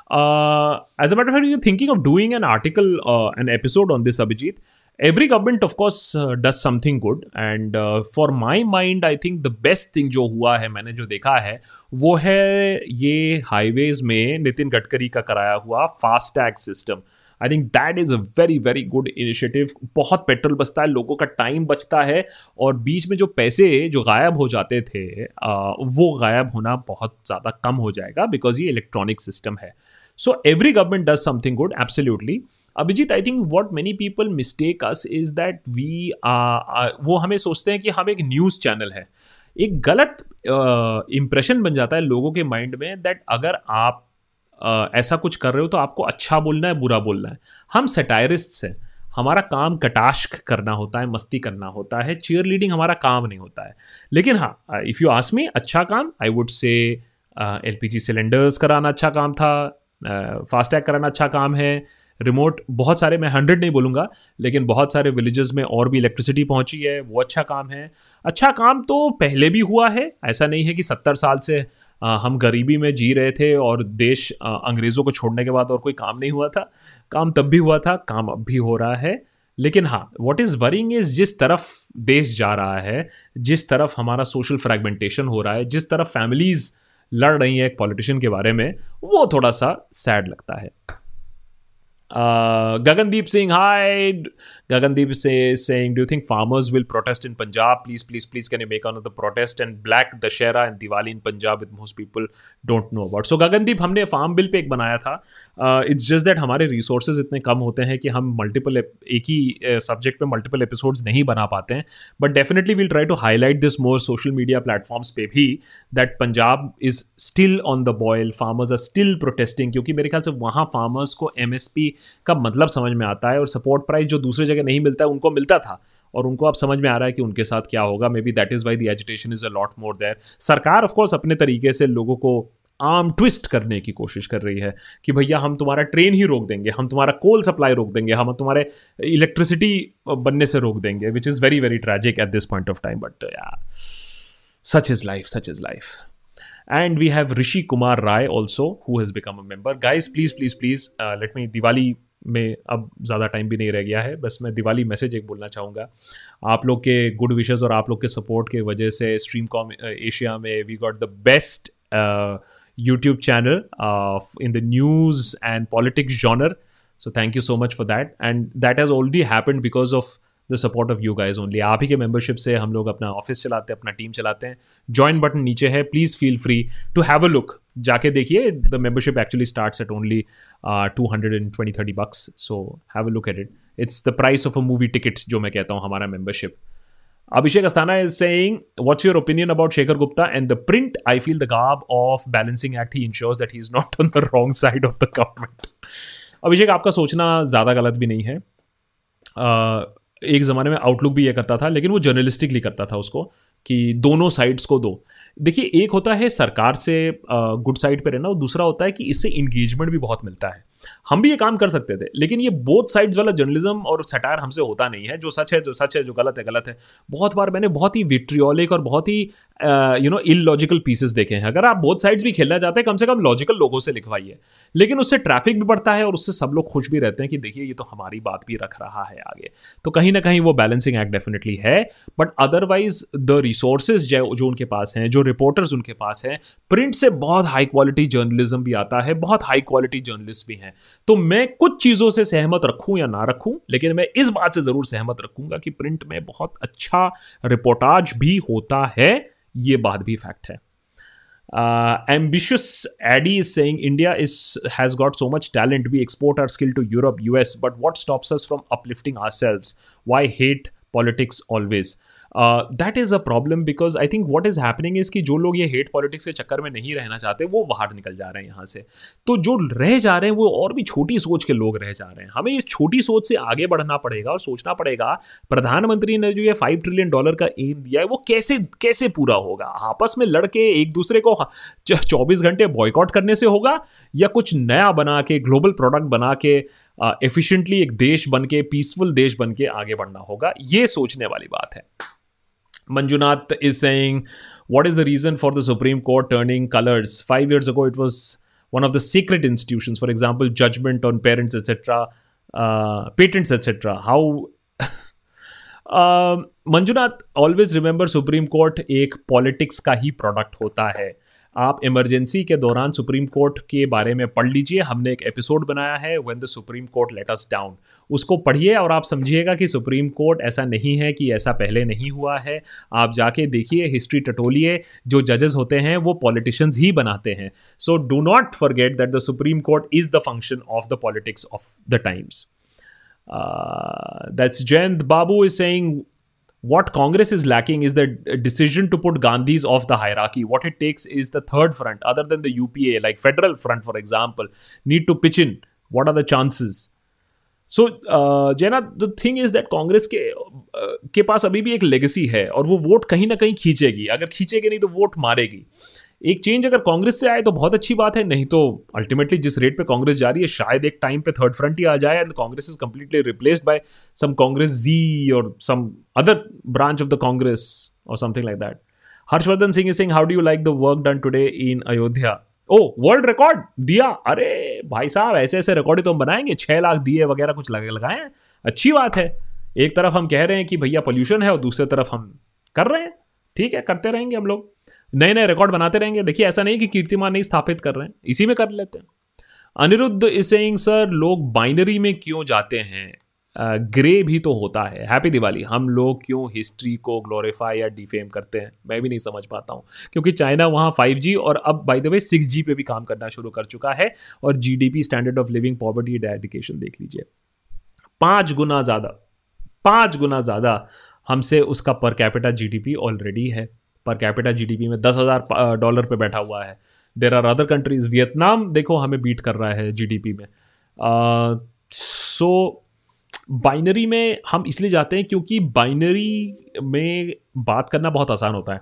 Uh, as a matter of fact, you're thinking of doing an article, uh, an episode on this, Abhijit. Every government of course does something good and for my mind I think the best thing जो हुआ है मैंने जो देखा है वो है ये हाईवेज में नितिन गडकरी का कराया हुआ FASTag system I think that is a very very good initiative बहुत पेट्रोल बचता है लोगों का टाइम बचता है और बीच में जो पैसे जो गायब हो जाते थे uh, वो गायब होना बहुत ज़्यादा कम हो जाएगा बिकॉज़ ये इलेक्ट्रॉनिक सिस्टम है. So every government does something good absolutely Abhijit I think what many people mistake us is that we वो हमें सोचते हैं कि हम एक न्यूज़ चैनल है। एक गलत इम्प्रेशन uh, बन जाता है लोगों के माइंड में दैट अगर आप uh, ऐसा कुछ कर रहे हो तो आपको अच्छा बोलना है बुरा बोलना है। हम सेटायरिस्ट हैं। हमारा काम कटाश्क करना होता है मस्ती करना होता है चेयर लीडिंग हमारा काम नहीं होता है। लेकिन हाँ इफ़ यू आस मी अच्छा काम I would say L P G cylinders कराना अच्छा काम था फास्टैग कराना अच्छा काम है रिमोट बहुत सारे, मैं हंड्रेड नहीं बोलूँगा, लेकिन बहुत सारे विलेजेस में और भी इलेक्ट्रिसिटी पहुँची है, वो अच्छा काम है। अच्छा काम तो पहले भी हुआ है, ऐसा नहीं है कि सत्तर साल से हम गरीबी में जी रहे थे और देश अंग्रेज़ों को छोड़ने के बाद और कोई काम नहीं हुआ था। काम तब भी हुआ था, काम अब भी हो रहा है। लेकिन हाँ वॉट इज़ वरिंग इज़ जिस तरफ़ देश जा रहा है, जिस तरफ़ हमारा सोशल फ्रेगमेंटेशन हो रहा है, जिस तरफ़ फैमिलीज़ लड़ रही हैं एक पॉलिटिशियन के बारे में, वो थोड़ा सा सैड लगता है। Uh, Gagandeep Singh, hi. Gagandeep say, saying, Do you think farmers will protest in Punjab? Please, please, please, can you make another protest? And Black Dashera and Diwali in Punjab, with most people don't know about. So, Gagandeep, हमने farm bill पे एक बनाया था इट्स जस्ट दैट हमारे रिसोर्सेज इतने कम होते हैं कि हम मल्टीपल एक ही सब्जेक्ट पे मल्टीपल एपिसोड्स नहीं बना पाते हैं। But definitely will try to highlight this more social media platforms पे भी that Punjab is still on the boil farmers are still protesting क्योंकि मेरे ख्याल से वहाँ फार्मर्स को MSP का मतलब समझ में आता है और सपोर्ट प्राइस जो दूसरी जगह नहीं मिलता है, उनको मिलता था। और उनको अब समझ में आ रहा है कि उनके साथ क्या होगा। Maybe that is why the agitation is a lot more there सरकार ऑफकोर्स अपने तरीके से लोगों को आम ट्विस्ट करने की कोशिश कर रही है कि भैया हम तुम्हारा ट्रेन ही रोक देंगे हम तुम्हारा कोल सप्लाई रोक देंगे हम तुम्हारे इलेक्ट्रिसिटी बनने से रोक देंगे which is very very tragic at this point of time but such is life such is life we have rishi kumar rai also who has become a member. Guys please please please uh, let me diwali में अब ज़्यादा टाइम भी नहीं रह गया है. बस मैं दिवाली मैसेज एक बोलना चाहूँगा. आप लोग के गुड विशेज़ और आप लोग के सपोर्ट के वजह से स्ट्रीम कॉम एशिया में we got the best YouTube channel in the news and politics genre so thank you so much for that and that has already happen because of the support of you guys only आप ही के मेंबरशिप से हम लोग अपना ऑफ़िस चलाते हैं, अपना टीम चलाते हैं। ज्वाइन बटन नीचे है please feel free to have a look जाके देखिए the membership actually start at only two hundred and twenty thirty bucks so have a look at it it's the price of a movie ticket जो मैं कहता हूँ, हमारा membership Abhishek Asthana is saying, What's your opinion about Shekhar Gupta and the print? I feel the garb of Balancing Act, he ensures that he is not on the wrong side of the government. Abhishek आपका सोचना ज़्यादा गलत भी नहीं है uh, एक ज़माने में आउटलुक भी ये करता था लेकिन वो जर्नलिस्टिकली करता था उसको कि दोनों साइड्स को दो देखिए एक होता है सरकार से गुड साइड पे रहना और दूसरा होता है कि इससे इंगेजमेंट भी बहुत मिलता है हम भी ये काम कर सकते थे, लेकिन ये बोथ साइड्स वाला जर्नलिज्म और सटायर हमसे होता नहीं है, जो सच है, जो सच है, जो गलत है गलत है। बहुत बार मैंने बहुत ही विट्रियोलिक और बहुत ही you know illogical pieces देखे हैं। अगर आप बोथ साइड्स भी खेलना चाहते हैं, कम से कम लॉजिकल लोगों से लिखवाइए। लेकिन उससे ट्रैफ़िक भी बढ़ता है और उससे सब लोग खुश भी रहते हैं कि देखिए, ये तो हमारी बात भी रख रहा है आगे। तो कहीं ना कहीं वो बैलेंसिंग एक्ट डेफिनेटली है बट अदरवाइज़ द रिसोर्सेज जो उनके पास हैं, जो रिपोर्टर्स उनके पास हैं प्रिंट से बहुत हाई क्वालिटी जर्नलिज्म भी आता है, बहुत हाई क्वालिटी जर्नलिस्ट भी है। तो मैं कुछ चीज़ों से सहमत रखूँ या ना रखूँ, लेकिन मैं इस बात से ज़रूर सहमत रखूँगा कि प्रिंट में बहुत अच्छा रिपोर्टाज भी होता है, ये बात भी फैक्ट है। Ambitious Eddie is saying India is has got so much talent we export our skill to Europe US but what stops from uplifting ourselves why hate politics always that is a problem because I think what is happening is कि जो लोग ये हेट पॉलिटिक्स के चक्कर में नहीं रहना चाहते वो बाहर निकल जा रहे हैं यहाँ से। तो जो रह जा रहे हैं वो और भी छोटी सोच के लोग रह जा रहे हैं। हमें इस छोटी सोच से आगे बढ़ना पड़ेगा और सोचना पड़ेगा प्रधानमंत्री ने जो ये फाइव ट्रिलियन डॉलर का एम दिया है वो कैसे कैसे पूरा होगा? आपस में लड़के एक दूसरे को चौबीस घंटे बॉयकॉट करने से होगा या कुछ नया बना के ग्लोबल प्रोडक्ट बना के एफिशिएंटली uh, एक देश बन के पीसफुल देश बन के आगे बढ़ना होगा? ये सोचने वाली बात है। Manjunath is saying, What is the reason for the Supreme Court turning colors? Five years ago, it was one of the secret institutions, for example, judgment on parents, etc., uh, patents, etc. How Manjunath always remember Supreme Court एक पॉलिटिक्स का ही प्रोडक्ट होता है आप इमरजेंसी के दौरान सुप्रीम कोर्ट के बारे में पढ़ लीजिए। हमने एक एपिसोड बनाया है when the Supreme Court let us down उसको पढ़िए और आप समझिएगा कि सुप्रीम कोर्ट ऐसा नहीं है कि ऐसा पहले नहीं हुआ है। आप जाके देखिए हिस्ट्री टटोलिए। जो जजेस होते हैं, वो पॉलिटिशियंस ही बनाते हैं। So do not forget that the Supreme Court is the function of the politics of the times that's Jayant Babu is saying what Congress is lacking is the decision to put Gandhis off the hierarchy. What it takes is the third front, other than the UPA, like federal front, for example, need to pitch in. What are the chances? So Jaina the thing is that Congress के uh, के पास अभी भी एक लेगेसी है और वो वोट कहीं ना कहीं खींचेगी अगर खींचेगी नहीं तो वोट मारेगी एक चेंज अगर कांग्रेस से आए तो बहुत अच्छी बात है, नहीं तो अल्टीमेटली जिस रेट पे कांग्रेस जा रही है, शायद एक टाइम पे थर्ड फ्रंट ही आ जाए and Congress is completely replaced by some Congress जी और some other branch of the Congress और something like that Harshvardhan Singh Singh how do you like the work done today in Ayodhya oh world record दिया। अरे भाई साहब, ऐसे ऐसे रिकॉर्ड ही तो हम बनाएँगे। छह लाख दिए वगैरह कुछ लगे, लगाए। अच्छी बात है। एक तरफ़ हम कह रहे हैं कि भैया पोल्यूशन है और दूसरी तरफ़ हम कर रहे हैं। ठीक है, करते रहेंगे हम लोग। नए नए रिकॉर्ड बनाते रहेंगे। देखिए, ऐसा नहीं कि कीर्तिमान नहीं स्थापित कर रहे हैं, इसी में कर लेते हैं। अनिरुद्ध इज़ सेइंग सर लोग बाइनरी में क्यों जाते हैं? ग्रे भी तो होता है। हैप्पी दिवाली हम लोग क्यों हिस्ट्री को ग्लोरीफाई या डिफेम करते हैं? मैं भी नहीं समझ पाता हूँ। क्योंकि चाइना वहाँ फाइव जी और अब by the way six G पे भी काम करना शुरू कर चुका है और G D P standard of living poverty dedication देख लीजिए। पाँच गुना ज़्यादा, पाँच गुना ज़्यादा हमसे उसका पर कैपिटा जीडीपी ऑलरेडी है। पर कैपिटा जीडीपी में दस हज़ार डॉलर पे बैठा हुआ है। There are other countries Vietnam देखो हमें बीट कर रहा है जीडीपी में। सो बाइनरी में हम इसलिए जाते हैं क्योंकि बाइनरी में बात करना बहुत आसान होता है।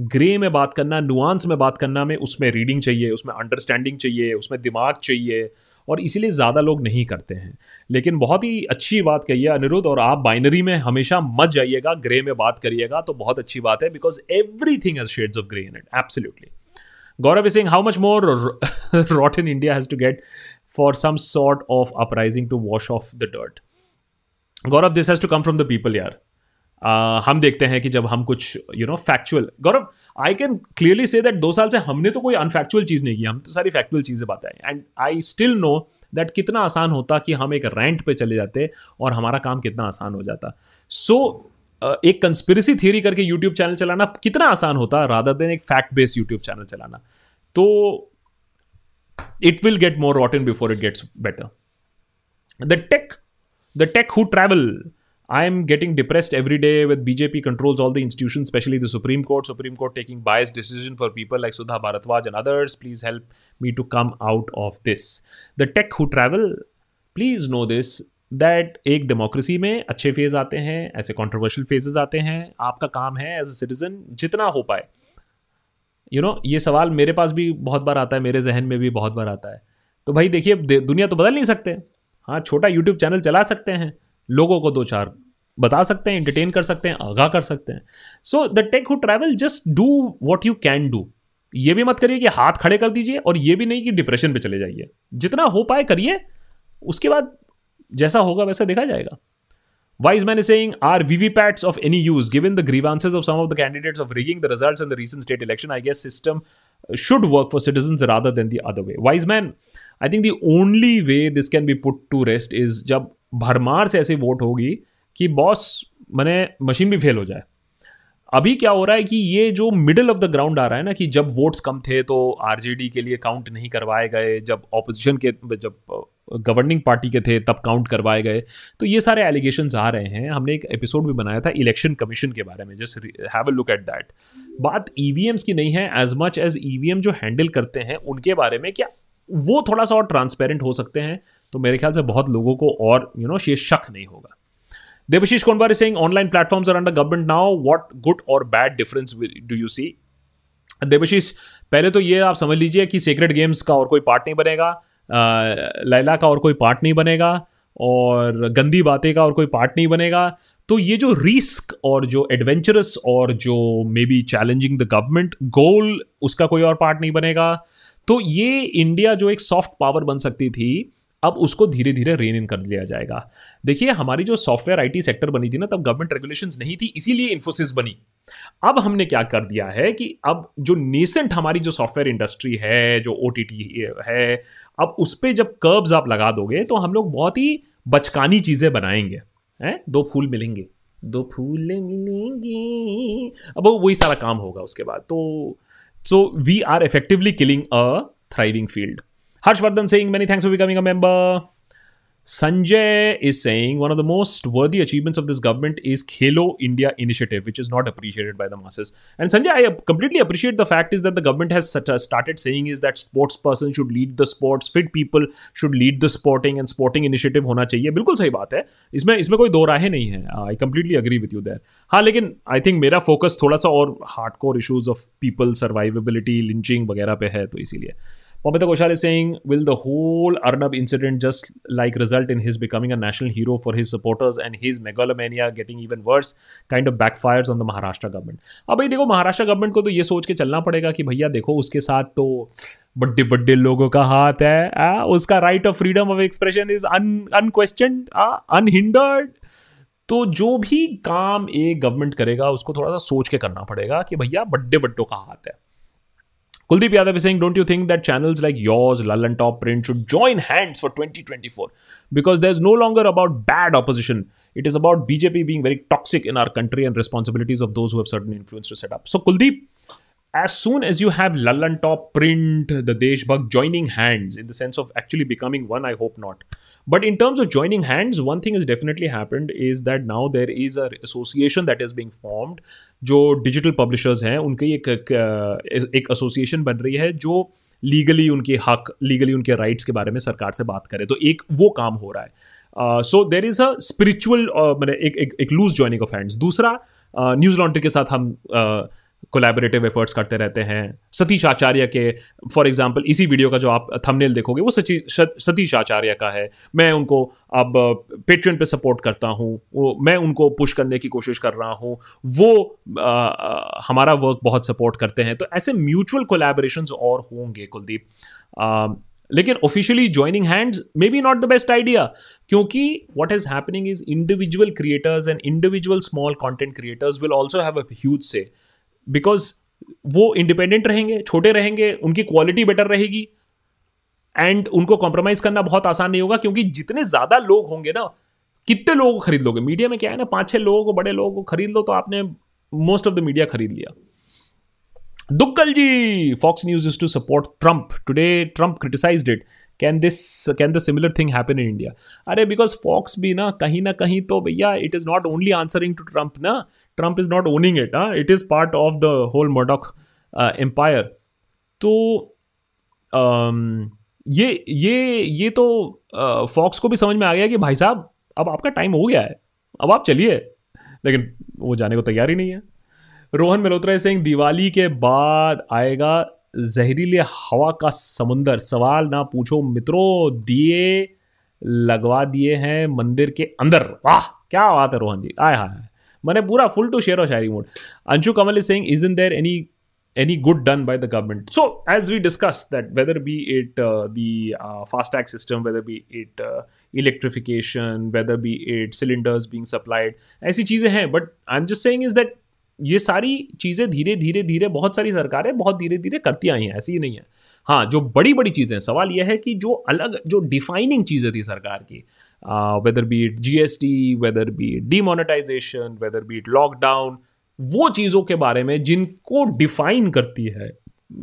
ग्रे में बात करना नुआंस में बात करना में उसमें रीडिंग चाहिए, उसमें अंडरस्टैंडिंग चाहिए, उसमें दिमाग चाहिए। और इसीलिए ज़्यादा लोग नहीं करते हैं। लेकिन बहुत ही अच्छी बात कही है अनिरुद्ध, और आप बाइनरी में हमेशा मत जाइएगा, ग्रे में बात करिएगा तो बहुत अच्छी बात है because everything has shades of grey in it absolutely Gaurav Singh how much more rot in India has to get for some sort of uprising to wash off the dirt Gaurav this has to come from the people यार। हम देखते हैं कि जब हम कुछ you know factual Gaurav I can clearly say that दो साल से हमने तो कोई अनफैक्चुअल चीज़ नहीं की हम तो सारी फैक्चुअल चीज़ें बताएँ and I still know that कितना आसान होता कि हम एक रेंट पे चले जाते और हमारा काम कितना आसान हो जाता। सो so, एक कंस्पिरसी थियरी करके यूट्यूब चैनल चलाना कितना आसान होता राधा देन एक फैक्ट बेस्ड यूट्यूब चैनल चलाना। तो it will get more rot in before it gets better the tech the tech who travel I am getting depressed every day with BJP controls all the institution especially the supreme court supreme court taking bias decision for people like Sudha Bhardwaj and others please help me to come out of this the tech who travel please know this that एक डेमोक्रेसी में अच्छे फ़ेज़ आते हैं, ऐसे कॉन्ट्रोवर्शियल फेजेस आते हैं। आपका काम है एज अ सिटीजन जितना हो पाए। यू नो ये सवाल मेरे पास भी बहुत बार आता है, मेरे जहन में भी बहुत बार आता है। तो भाई देखिए दुनिया तो बदल नहीं सकते। हाँ छोटा यूट्यूब चैनल चला सकते हैं। लोगों को दो चार बता सकते हैं इंटरटेन कर सकते हैं, आगाह कर सकते हैं। So the tech who travel just do what you can do ये भी मत करिए कि हाथ खड़े कर दीजिए और ये भी नहीं कि डिप्रेशन पे चले जाइए। जितना हो पाए करिए, उसके बाद जैसा होगा वैसा देखा जाएगा। Wise man saying are we we pats of any use given the grieve grievances of some of the candidates of rigging the results in the recent state election I guess system should work for citizen rather than the other way wise man I think the only way this can be put to rest is जब भरमार से ऐसी वोट होगी कि बॉस मैंने मशीन भी फेल हो जाए। अभी क्या हो रहा है कि ये जो मिडिल ऑफ़ द ग्राउंड आ रहा है ना कि जब वोट्स कम थे तो आरजेडी के लिए काउंट नहीं करवाए गए, जब ऑपोजिशन के, जब गवर्निंग पार्टी के थे तब काउंट करवाए गए। तो ये सारे एलिगेशन आ रहे हैं। हमने एक एपिसोड भी बनाया था इलेक्शन कमीशन के बारे में just have a look at that बात ई e की नहीं है एज मच एज ई जो हैंडल करते हैं, उनके बारे में क्या वो थोड़ा सा और ट्रांसपेरेंट हो सकते हैं। तो मेरे ख्याल से बहुत लोगों को और यू नो ये शक नहीं होगा Devashish Konbar Singh online platforms are under government now. What good or bad difference do you see? Devashish, पहले तो ये आप समझ लीजिए कि सीक्रेट गेम्स का और कोई पार्ट नहीं बनेगा लैला का और कोई पार्ट नहीं बनेगा, और गंदी बातें का और कोई पार्ट नहीं बनेगा तो ये जो रिस्क और जो एडवेंचरस और जो may be challenging the government goal उसका कोई और पार्ट नहीं बनेगा तो ये इंडिया जो एक सॉफ्ट पावर बन सकती थी अब उसको धीरे धीरे रेन इन कर लिया जाएगा। देखिए, हमारी जो सॉफ्टवेयर आईटी सेक्टर बनी थी ना, तब गवर्नमेंट रेगुलेशंस नहीं थी, इसीलिए इन्फोसिस बनी। अब हमने क्या कर दिया है कि अब जो नेसेंट हमारी जो सॉफ्टवेयर इंडस्ट्री है, जो ओटीटी है, अब उस पर जब कर्ब्स आप लगा दोगे तो हम लोग बहुत ही बचकानी चीज़ें बनाएँगे। हैं? दो फूल मिलेंगे। दो फूल मिलेंगे। अब वही सारा काम होगा उसके बाद। तो so we are effectively killing a thriving field Harshvardhan saying, Many thanks for becoming a member. Sanjay is saying one of the most worthy achievements of this government is Khelo India initiative, which is not appreciated by the masses. And Sanjay, I completely appreciate the fact is that the government has started saying is that sports person should lead the sports, fit people should lead the sporting and sporting initiative होना चाहिए बिल्कुल सही बात है इसमें इसमें कोई दो राहें नहीं है I completely agree with you there हाँ लेकिन आई थिंक मेरा फोकस थोड़ा सा और hard core issues of people survivability lynching वगैरह पे है तो इसीलिए Pamita Koshal is saying, will the whole Arnab incident just like result in his becoming a national hero for his supporters and his megalomania getting even worse kind of backfires on the Maharashtra government? अब भाई देखो महाराष्ट्र गवर्नमेंट को तो ये सोच के चलना पड़ेगा कि भैया देखो उसके साथ तो बड्डे बड्डे लोगों का हाथ है आ, उसका right of freedom of expression is unquestion unhindered तो जो भी काम एक गवर्नमेंट करेगा उसको थोड़ा सा सोच के करना पड़ेगा कि भैया बड्डे बड्डों का हाथ है Kuldeep Yadav is saying, don't you think that channels like yours, Lallan Top Print, should join hands for 2024? Because there's no longer about bad opposition. It is about BJP being very toxic in our country and responsibilities of those who have certain influence to set up. So, Kuldeep, as soon as you have Lallan Top Print, the Deshbhakt joining hands in the sense of actually becoming one, I hope not. But in terms of joining hands, one thing has definitely happened is that now there is a association that is being formed. जो डिजिटल पब्लिशर्स हैं उनकी एक एक एसोसिएशन बन रही है जो लीगली उनके हक लीगली उनके राइट्स के बारे में सरकार से बात करे तो एक वो काम हो रहा है so there is a spiritual मैंने एक एक, लूज जॉइनिंग ऑफ़ हैंड्स दूसरा न्यूज़ uh, लॉन्ड्री के साथ हम uh, कोलैबोरेटिव एफर्ट्स करते रहते हैं। सतीश आचार्य के फॉर एग्जांपल इसी वीडियो का जो आप थंबनेल देखोगे वो सची सतीश आचार्य का है। मैं उनको अब पेट्रियन पे सपोर्ट करता हूँ। मैं उनको पुश करने की कोशिश कर रहा हूँ। वो आ, हमारा वर्क बहुत सपोर्ट करते हैं। तो ऐसे म्यूचुअल कोलैबोरेशन और होंगे कुलदीप। लेकिन officially joining hands may be not the best idea क्योंकि what is happening is individual creators and individual small content creators will also have a huge say because वो इंडिपेंडेंट रहेंगे, छोटे रहेंगे, उनकी क्वालिटी बेटर रहेगी एंड उनको कॉम्प्रोमाइज करना बहुत आसान नहीं होगा, क्योंकि जितने ज़्यादा लोग होंगे ना, कितने लोगों को खरीद लोगे? मीडिया में क्या है ना, पाँच छह लोगों को, बड़े लोगों को खरीद लो तो आपने मोस्ट ऑफ़ द मीडिया खरीद लिया। Dukkal ji Fox News is to support Trump today Trump criticize it can this can the similar thing happen in India अरे बिकॉज़ फॉक्स भी ना कहीं ना कहीं तो भैया it is not only answering to Trump ना Trump is not owning it हाँ it is part of the whole Murdoch empire तो um, ये ये ये तो फॉक्स uh, को भी समझ में आ गया कि भाई साहब अब आपका टाइम हो गया है अब आप चलिए। लेकिन वो जाने को तैयार ही नहीं है। रोहन मल्होत्रा सिंह दिवाली के बाद आएगा जहरीले हवा का समुंदर सवाल ना पूछो मित्रों दिए लगवा दिए हैं मंदिर के अंदर वाह क्या बात है रोहन जी आय हाय मैंने पूरा फुल टू शेयर और शायरी mode Anshu Kamal is saying is in there any any good done by the government. So, as we discussed, that whether be it uh, the uh, fast tag system, whether be it uh, electrification, whether be it cylinders being supplied, ऐसी चीज़ें हैं. But I'm just saying is that ये सारी चीज़ें धीरे धीरे धीरे बहुत सारी सरकारें बहुत धीरे धीरे करती आई हैं, ऐसी ही नहीं है। हाँ जो बड़ी बड़ी चीज़ें सवाल यह है कि जो अलग, जो डिफाइनिंग चीज़ें थी सरकार की whether be it G S T whether be it demonetization whether be it lockdown वो चीज़ों के बारे में जिनको डिफाइन करती है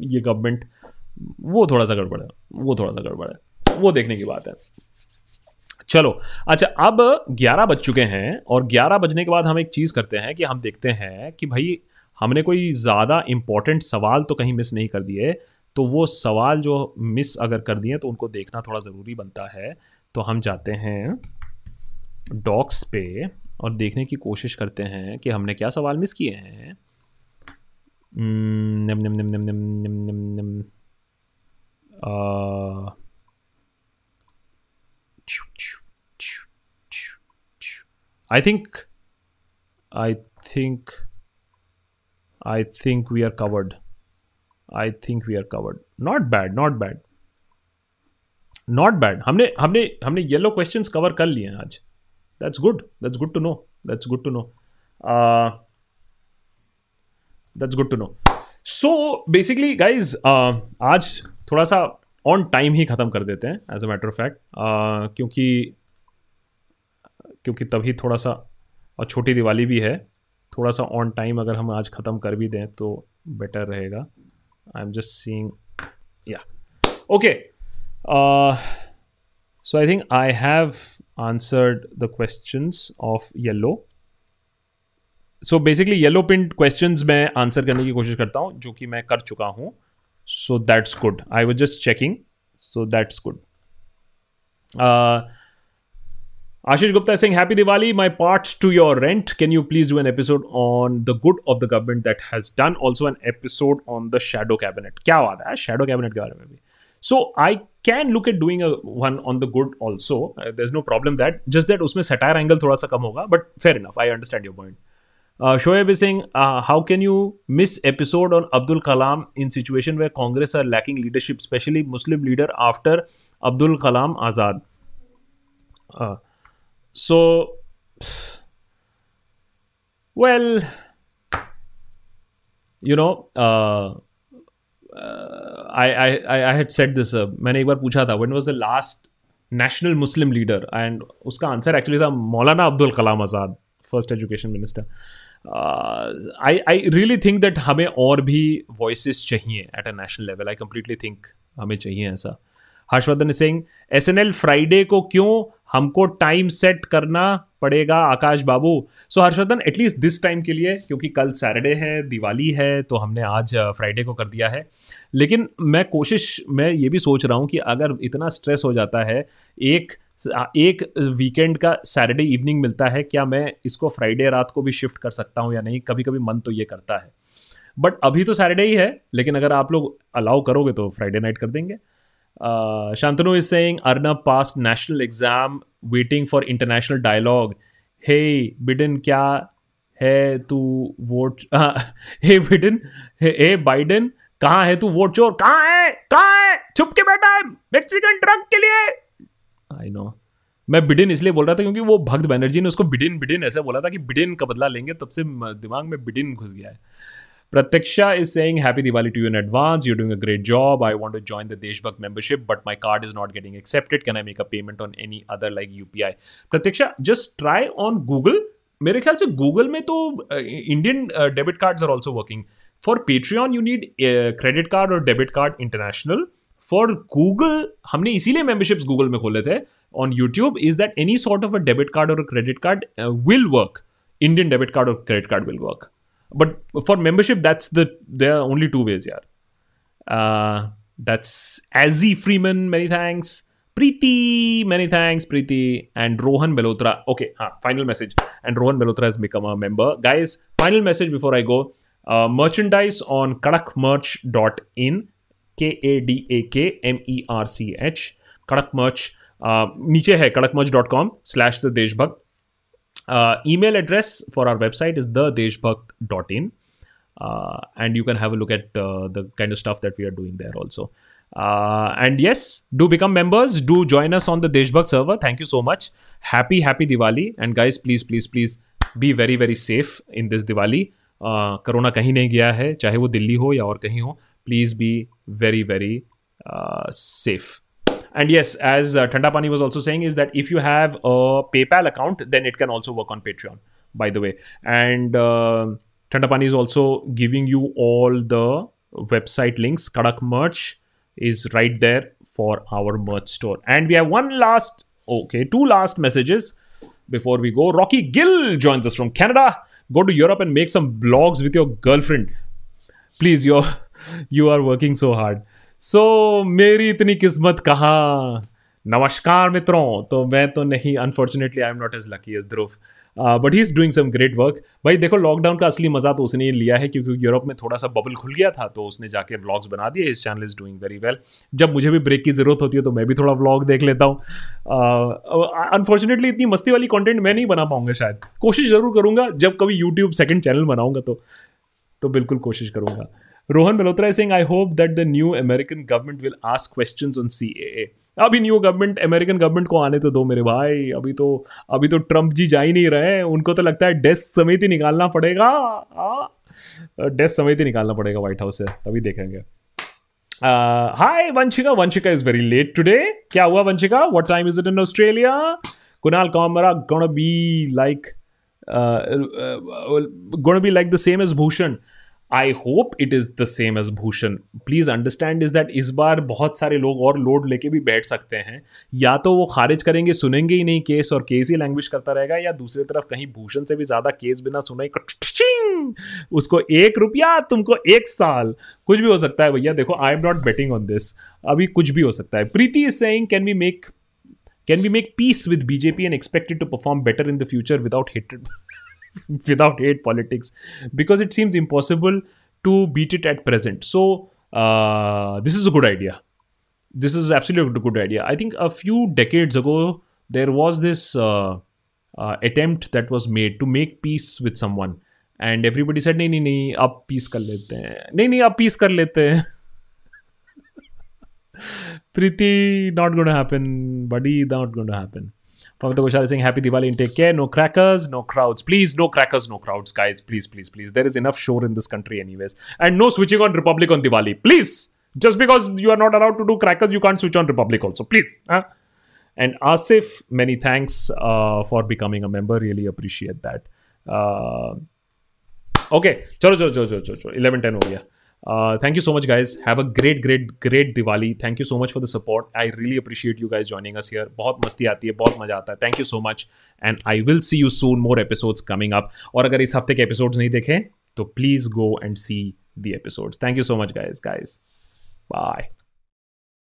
ये गवर्नमेंट वो थोड़ा सा गड़बड़ है, वो थोड़ा सा गड़बड़ है, वो देखने की बात है। चलो अच्छा अब 11 बज चुके हैं और 11 बजने के बाद हम एक चीज़ करते हैं कि हम देखते हैं कि भाई हमने कोई ज़्यादा इंपॉर्टेंट सवाल तो कहीं मिस नहीं कर दिए तो वो सवाल जो मिस अगर कर दिए तो उनको देखना थोड़ा ज़रूरी बनता है। तो हम जाते हैं डॉक्स पे और देखने की कोशिश करते हैं कि हमने क्या सवाल मिस किए हैं। निम निम निम निम निम निम निम निम। Ah, I think, I think, I think we are covered. I think we are covered. Not bad, not bad. Not bad हमने हमने हमने येलो क्वेश्चन कवर कर लिए हैं आज that's good that's good to know that's good to know that's good to know so basically guys आज थोड़ा सा ऑन टाइम ही ख़त्म कर देते हैं as a matter of fact क्योंकि क्योंकि तभी थोड़ा सा और छोटी दिवाली भी है थोड़ा सा ऑन टाइम अगर हम आज ख़त्म कर भी दें तो बेटर रहेगा। I am just seeing yeah okay so I think I have answered the questions of yellow so basically yellow pint question मैं आंसर करने की कोशिश करता हूँ, जो कि मैं कर चुका हूँ। So that's good I was just checking so that's good Ashish Gupta Singh happy Diwali my part to your rent can you please do an episode on the good of the government that has done also an episode on the shadow cabinet क्या बात है शेडो कैबिनेट के बारे में भी so I can look at doing one on the good also there is no problem that just that उसमें सटायर एंगल थोड़ा सा कम होगा but fair enough I understand your point Shoaib Singh how can you miss episode on Abdul Kalam in situation way Congress are lacking leadership especially Muslim leader after Abdul Kalam Azad so, well, you know, uh, I I I had set this मैंने एक बार पूछा था when was the last national Muslim leader and उसका आंसर एक्चुअली था Maulana Abdul Kalam Azad first education minister I I really think that हमें और भी वॉइस चाहिए at a national level I completely think हमें चाहिए ऐसा। Harshvardhan Singh S N L Friday को क्यों हमको टाइम सेट करना पड़ेगा Akash Babu. So so, Harshvardhan at least this time के लिए क्योंकि कल सैटरडे है दिवाली है तो हमने आज फ्राइडे को कर दिया है। लेकिन मैं कोशिश मैं ये भी सोच रहा हूँ कि अगर इतना स्ट्रेस हो जाता है एक एक वीकेंड का सैटरडे इवनिंग मिलता है क्या मैं इसको फ्राइडे रात को भी शिफ्ट कर सकता हूँ या नहीं? कभी कभी मन तो ये करता है। बट अभी तो सैटरडे ही है लेकिन अगर आप लोग अलाउ करोगे तो फ्राइडे नाइट कर देंगे। Uh, Shantanu is saying Arnab passed national exam, waiting for international dialogue. Hey, Biden, क्या है तू वोट हे बिडन हे बाइडन कहाँ है तू वोट चोर कहाँ है कहाँ है छुप के बैठा है मेक्सिकन ट्रक के लिए आई नो मैं बिडिन इसलिए बोल रहा था क्योंकि वो भक्त बैनर्जी ने उसको बिडिन बिडिन ऐसे बोला था कि बिडिन का बदला लेंगे तब से दिमाग में बिडिन घुस गया है। Pratiksha is saying, Happy Diwali to you in advance. You're doing a great job. I want to join the Deshbhakt membership, but my card is not getting accepted. Can I make a payment on any other like UPI? Pratiksha, just try on Google. मेरे ख्याल से गूगल में तो Indian debit cards are also working for Patreon you need credit card और debit card international for Google हमने इसीलिए मेंबरशिप्स गूगल में खोले थे on YouTube is that any sort of a debit card और credit card will work Indian debit card और credit card will work but for membership that's the there are only two ways yeah uh, that's Azzy Freeman many thanks Preeti many thanks Preeti and Rohan Belotra okay huh, final message and Rohan Belotra has become a member guys final message before I go uh, merchandise on kadakmerch.in K A D A K M E R C H Kadak Merch uh, नीचे है Kadak merch dot com slash the Deshbhakt uh, email address for our website is thedeshbhakt.in. Uh, and you can have a look at uh, the kind of stuff that we are doing there also. Uh, and yes, do become members. Do join us on the Deshbhakt server. Thank you so much. Happy, happy Diwali. And guys, please, please, please be very, very safe in this Diwali. Corona कहीं नहीं गया है चाहे वो दिल्ली हो या और कहीं हो please be very very safe and yes, as uh, Thanda Pani was also saying, is that if you have a PayPal account, then it can also work on Patreon, by the way. And uh, Thanda Pani is also giving you all the website links. Kadak merch is right there for our merch store. And we have one last, okay, two last messages before we go. Rocky Gill joins us from Canada. Go to Europe and make some blogs with your girlfriend. Please, you're *laughs* you are working so hard. So so, मेरी इतनी किस्मत कहाँ? नमस्कार मित्रों। तो मैं तो नहीं unfortunately I am not as lucky as Dhruv but he is doing some great work भाई देखो लॉकडाउन का असली मज़ा तो उसने लिया है क्योंकि यूरोप में थोड़ा सा बबल खुल गया था तो उसने जाके व्लॉग्स बना दिए। इस channel is doing very well जब मुझे भी ब्रेक की ज़रूरत होती है तो मैं भी थोड़ा व्लॉग देख लेता हूँ। अनफॉर्चुनेटली uh, इतनी मस्ती वाली कॉन्टेंट मैं नहीं बना पाऊँगा शायद। कोशिश ज़रूर करूँगा जब कभी यूट्यूब सेकेंड चैनल बनाऊँगा तो। तो बिल्कुल कोशिश करूँगा। Rohan Malhotra is saying, I hope that the new American government will ask questions on CAA. अभी न्यू गवर्नमेंट अमेरिकन गवर्नमेंट को आने तो दो मेरे भाई। अभी तो अभी तो ट्रंप जी जा ही नहीं रहे उनको तो लगता है डेस्क समेत ही निकालना पड़ेगा। डेस्क समेत ही निकालना पड़ेगा व्हाइट हाउस से। तभी देखेंगे। Hi Vanshika Vanshika is very late today क्या हुआ Vanshika what time is it in Australia Kunal Kamra gonna be like gonna be like the same as Bhushan I hope it is the same as Bhushan please understand is that इस बार बहुत सारे लोग और लोड लेके भी बैठ सकते हैं। या तो वो खारिज करेंगे, सुनेंगे ही नहीं केस और केस ही लैंग्वेज करता रहेगा, या दूसरी तरफ़ कहीं भूषण से भी ज़्यादा केस बिना सुने उसको एक रुपया, तुमको एक साल। कुछ भी हो सकता है भैया, देखो I am not betting on this अभी कुछ भी हो सकता है। Preeti is saying can we make can we make peace with BJP and expected to perform better in the future without hated *laughs* without hate politics because it seems impossible to beat it at present. So, uh, this is a good idea. This is absolutely a good idea. I think a few decades ago, there was this uh, uh, attempt that was made to make peace with someone. And everybody said, नहीं नहीं नहीं अब पीस कर लेते हैं नहीं नहीं अब पीस कर लेते हैं प्रीति not going to happen buddy not going Pavita Goshal saying happy Diwali and take care. No crackers, no crowds. Please, no crackers, no crowds, guys. Please, please, please. There is enough shore in this country, anyways. And no switching on Republic on Diwali. Please. Just because you are not allowed to do crackers, you can't switch on Republic also. Please. Huh? And Asif, many thanks uh, for becoming a member. Really appreciate that. Uh, okay. Chalo, chalo, chalo, chalo, chalo. 11 10 over here. Thank you so much guys have a great great great Diwali thank you so much for the support I really appreciate you guys joining us here बहुत मस्ती आती है, बहुत मज़ा आता है. Thank you so much and I will see you soon more episodes coming up और अगर इस हफ़्ते के एपिसोड्स नहीं देखें तो please go and see the episodes thank you so much guys guys bye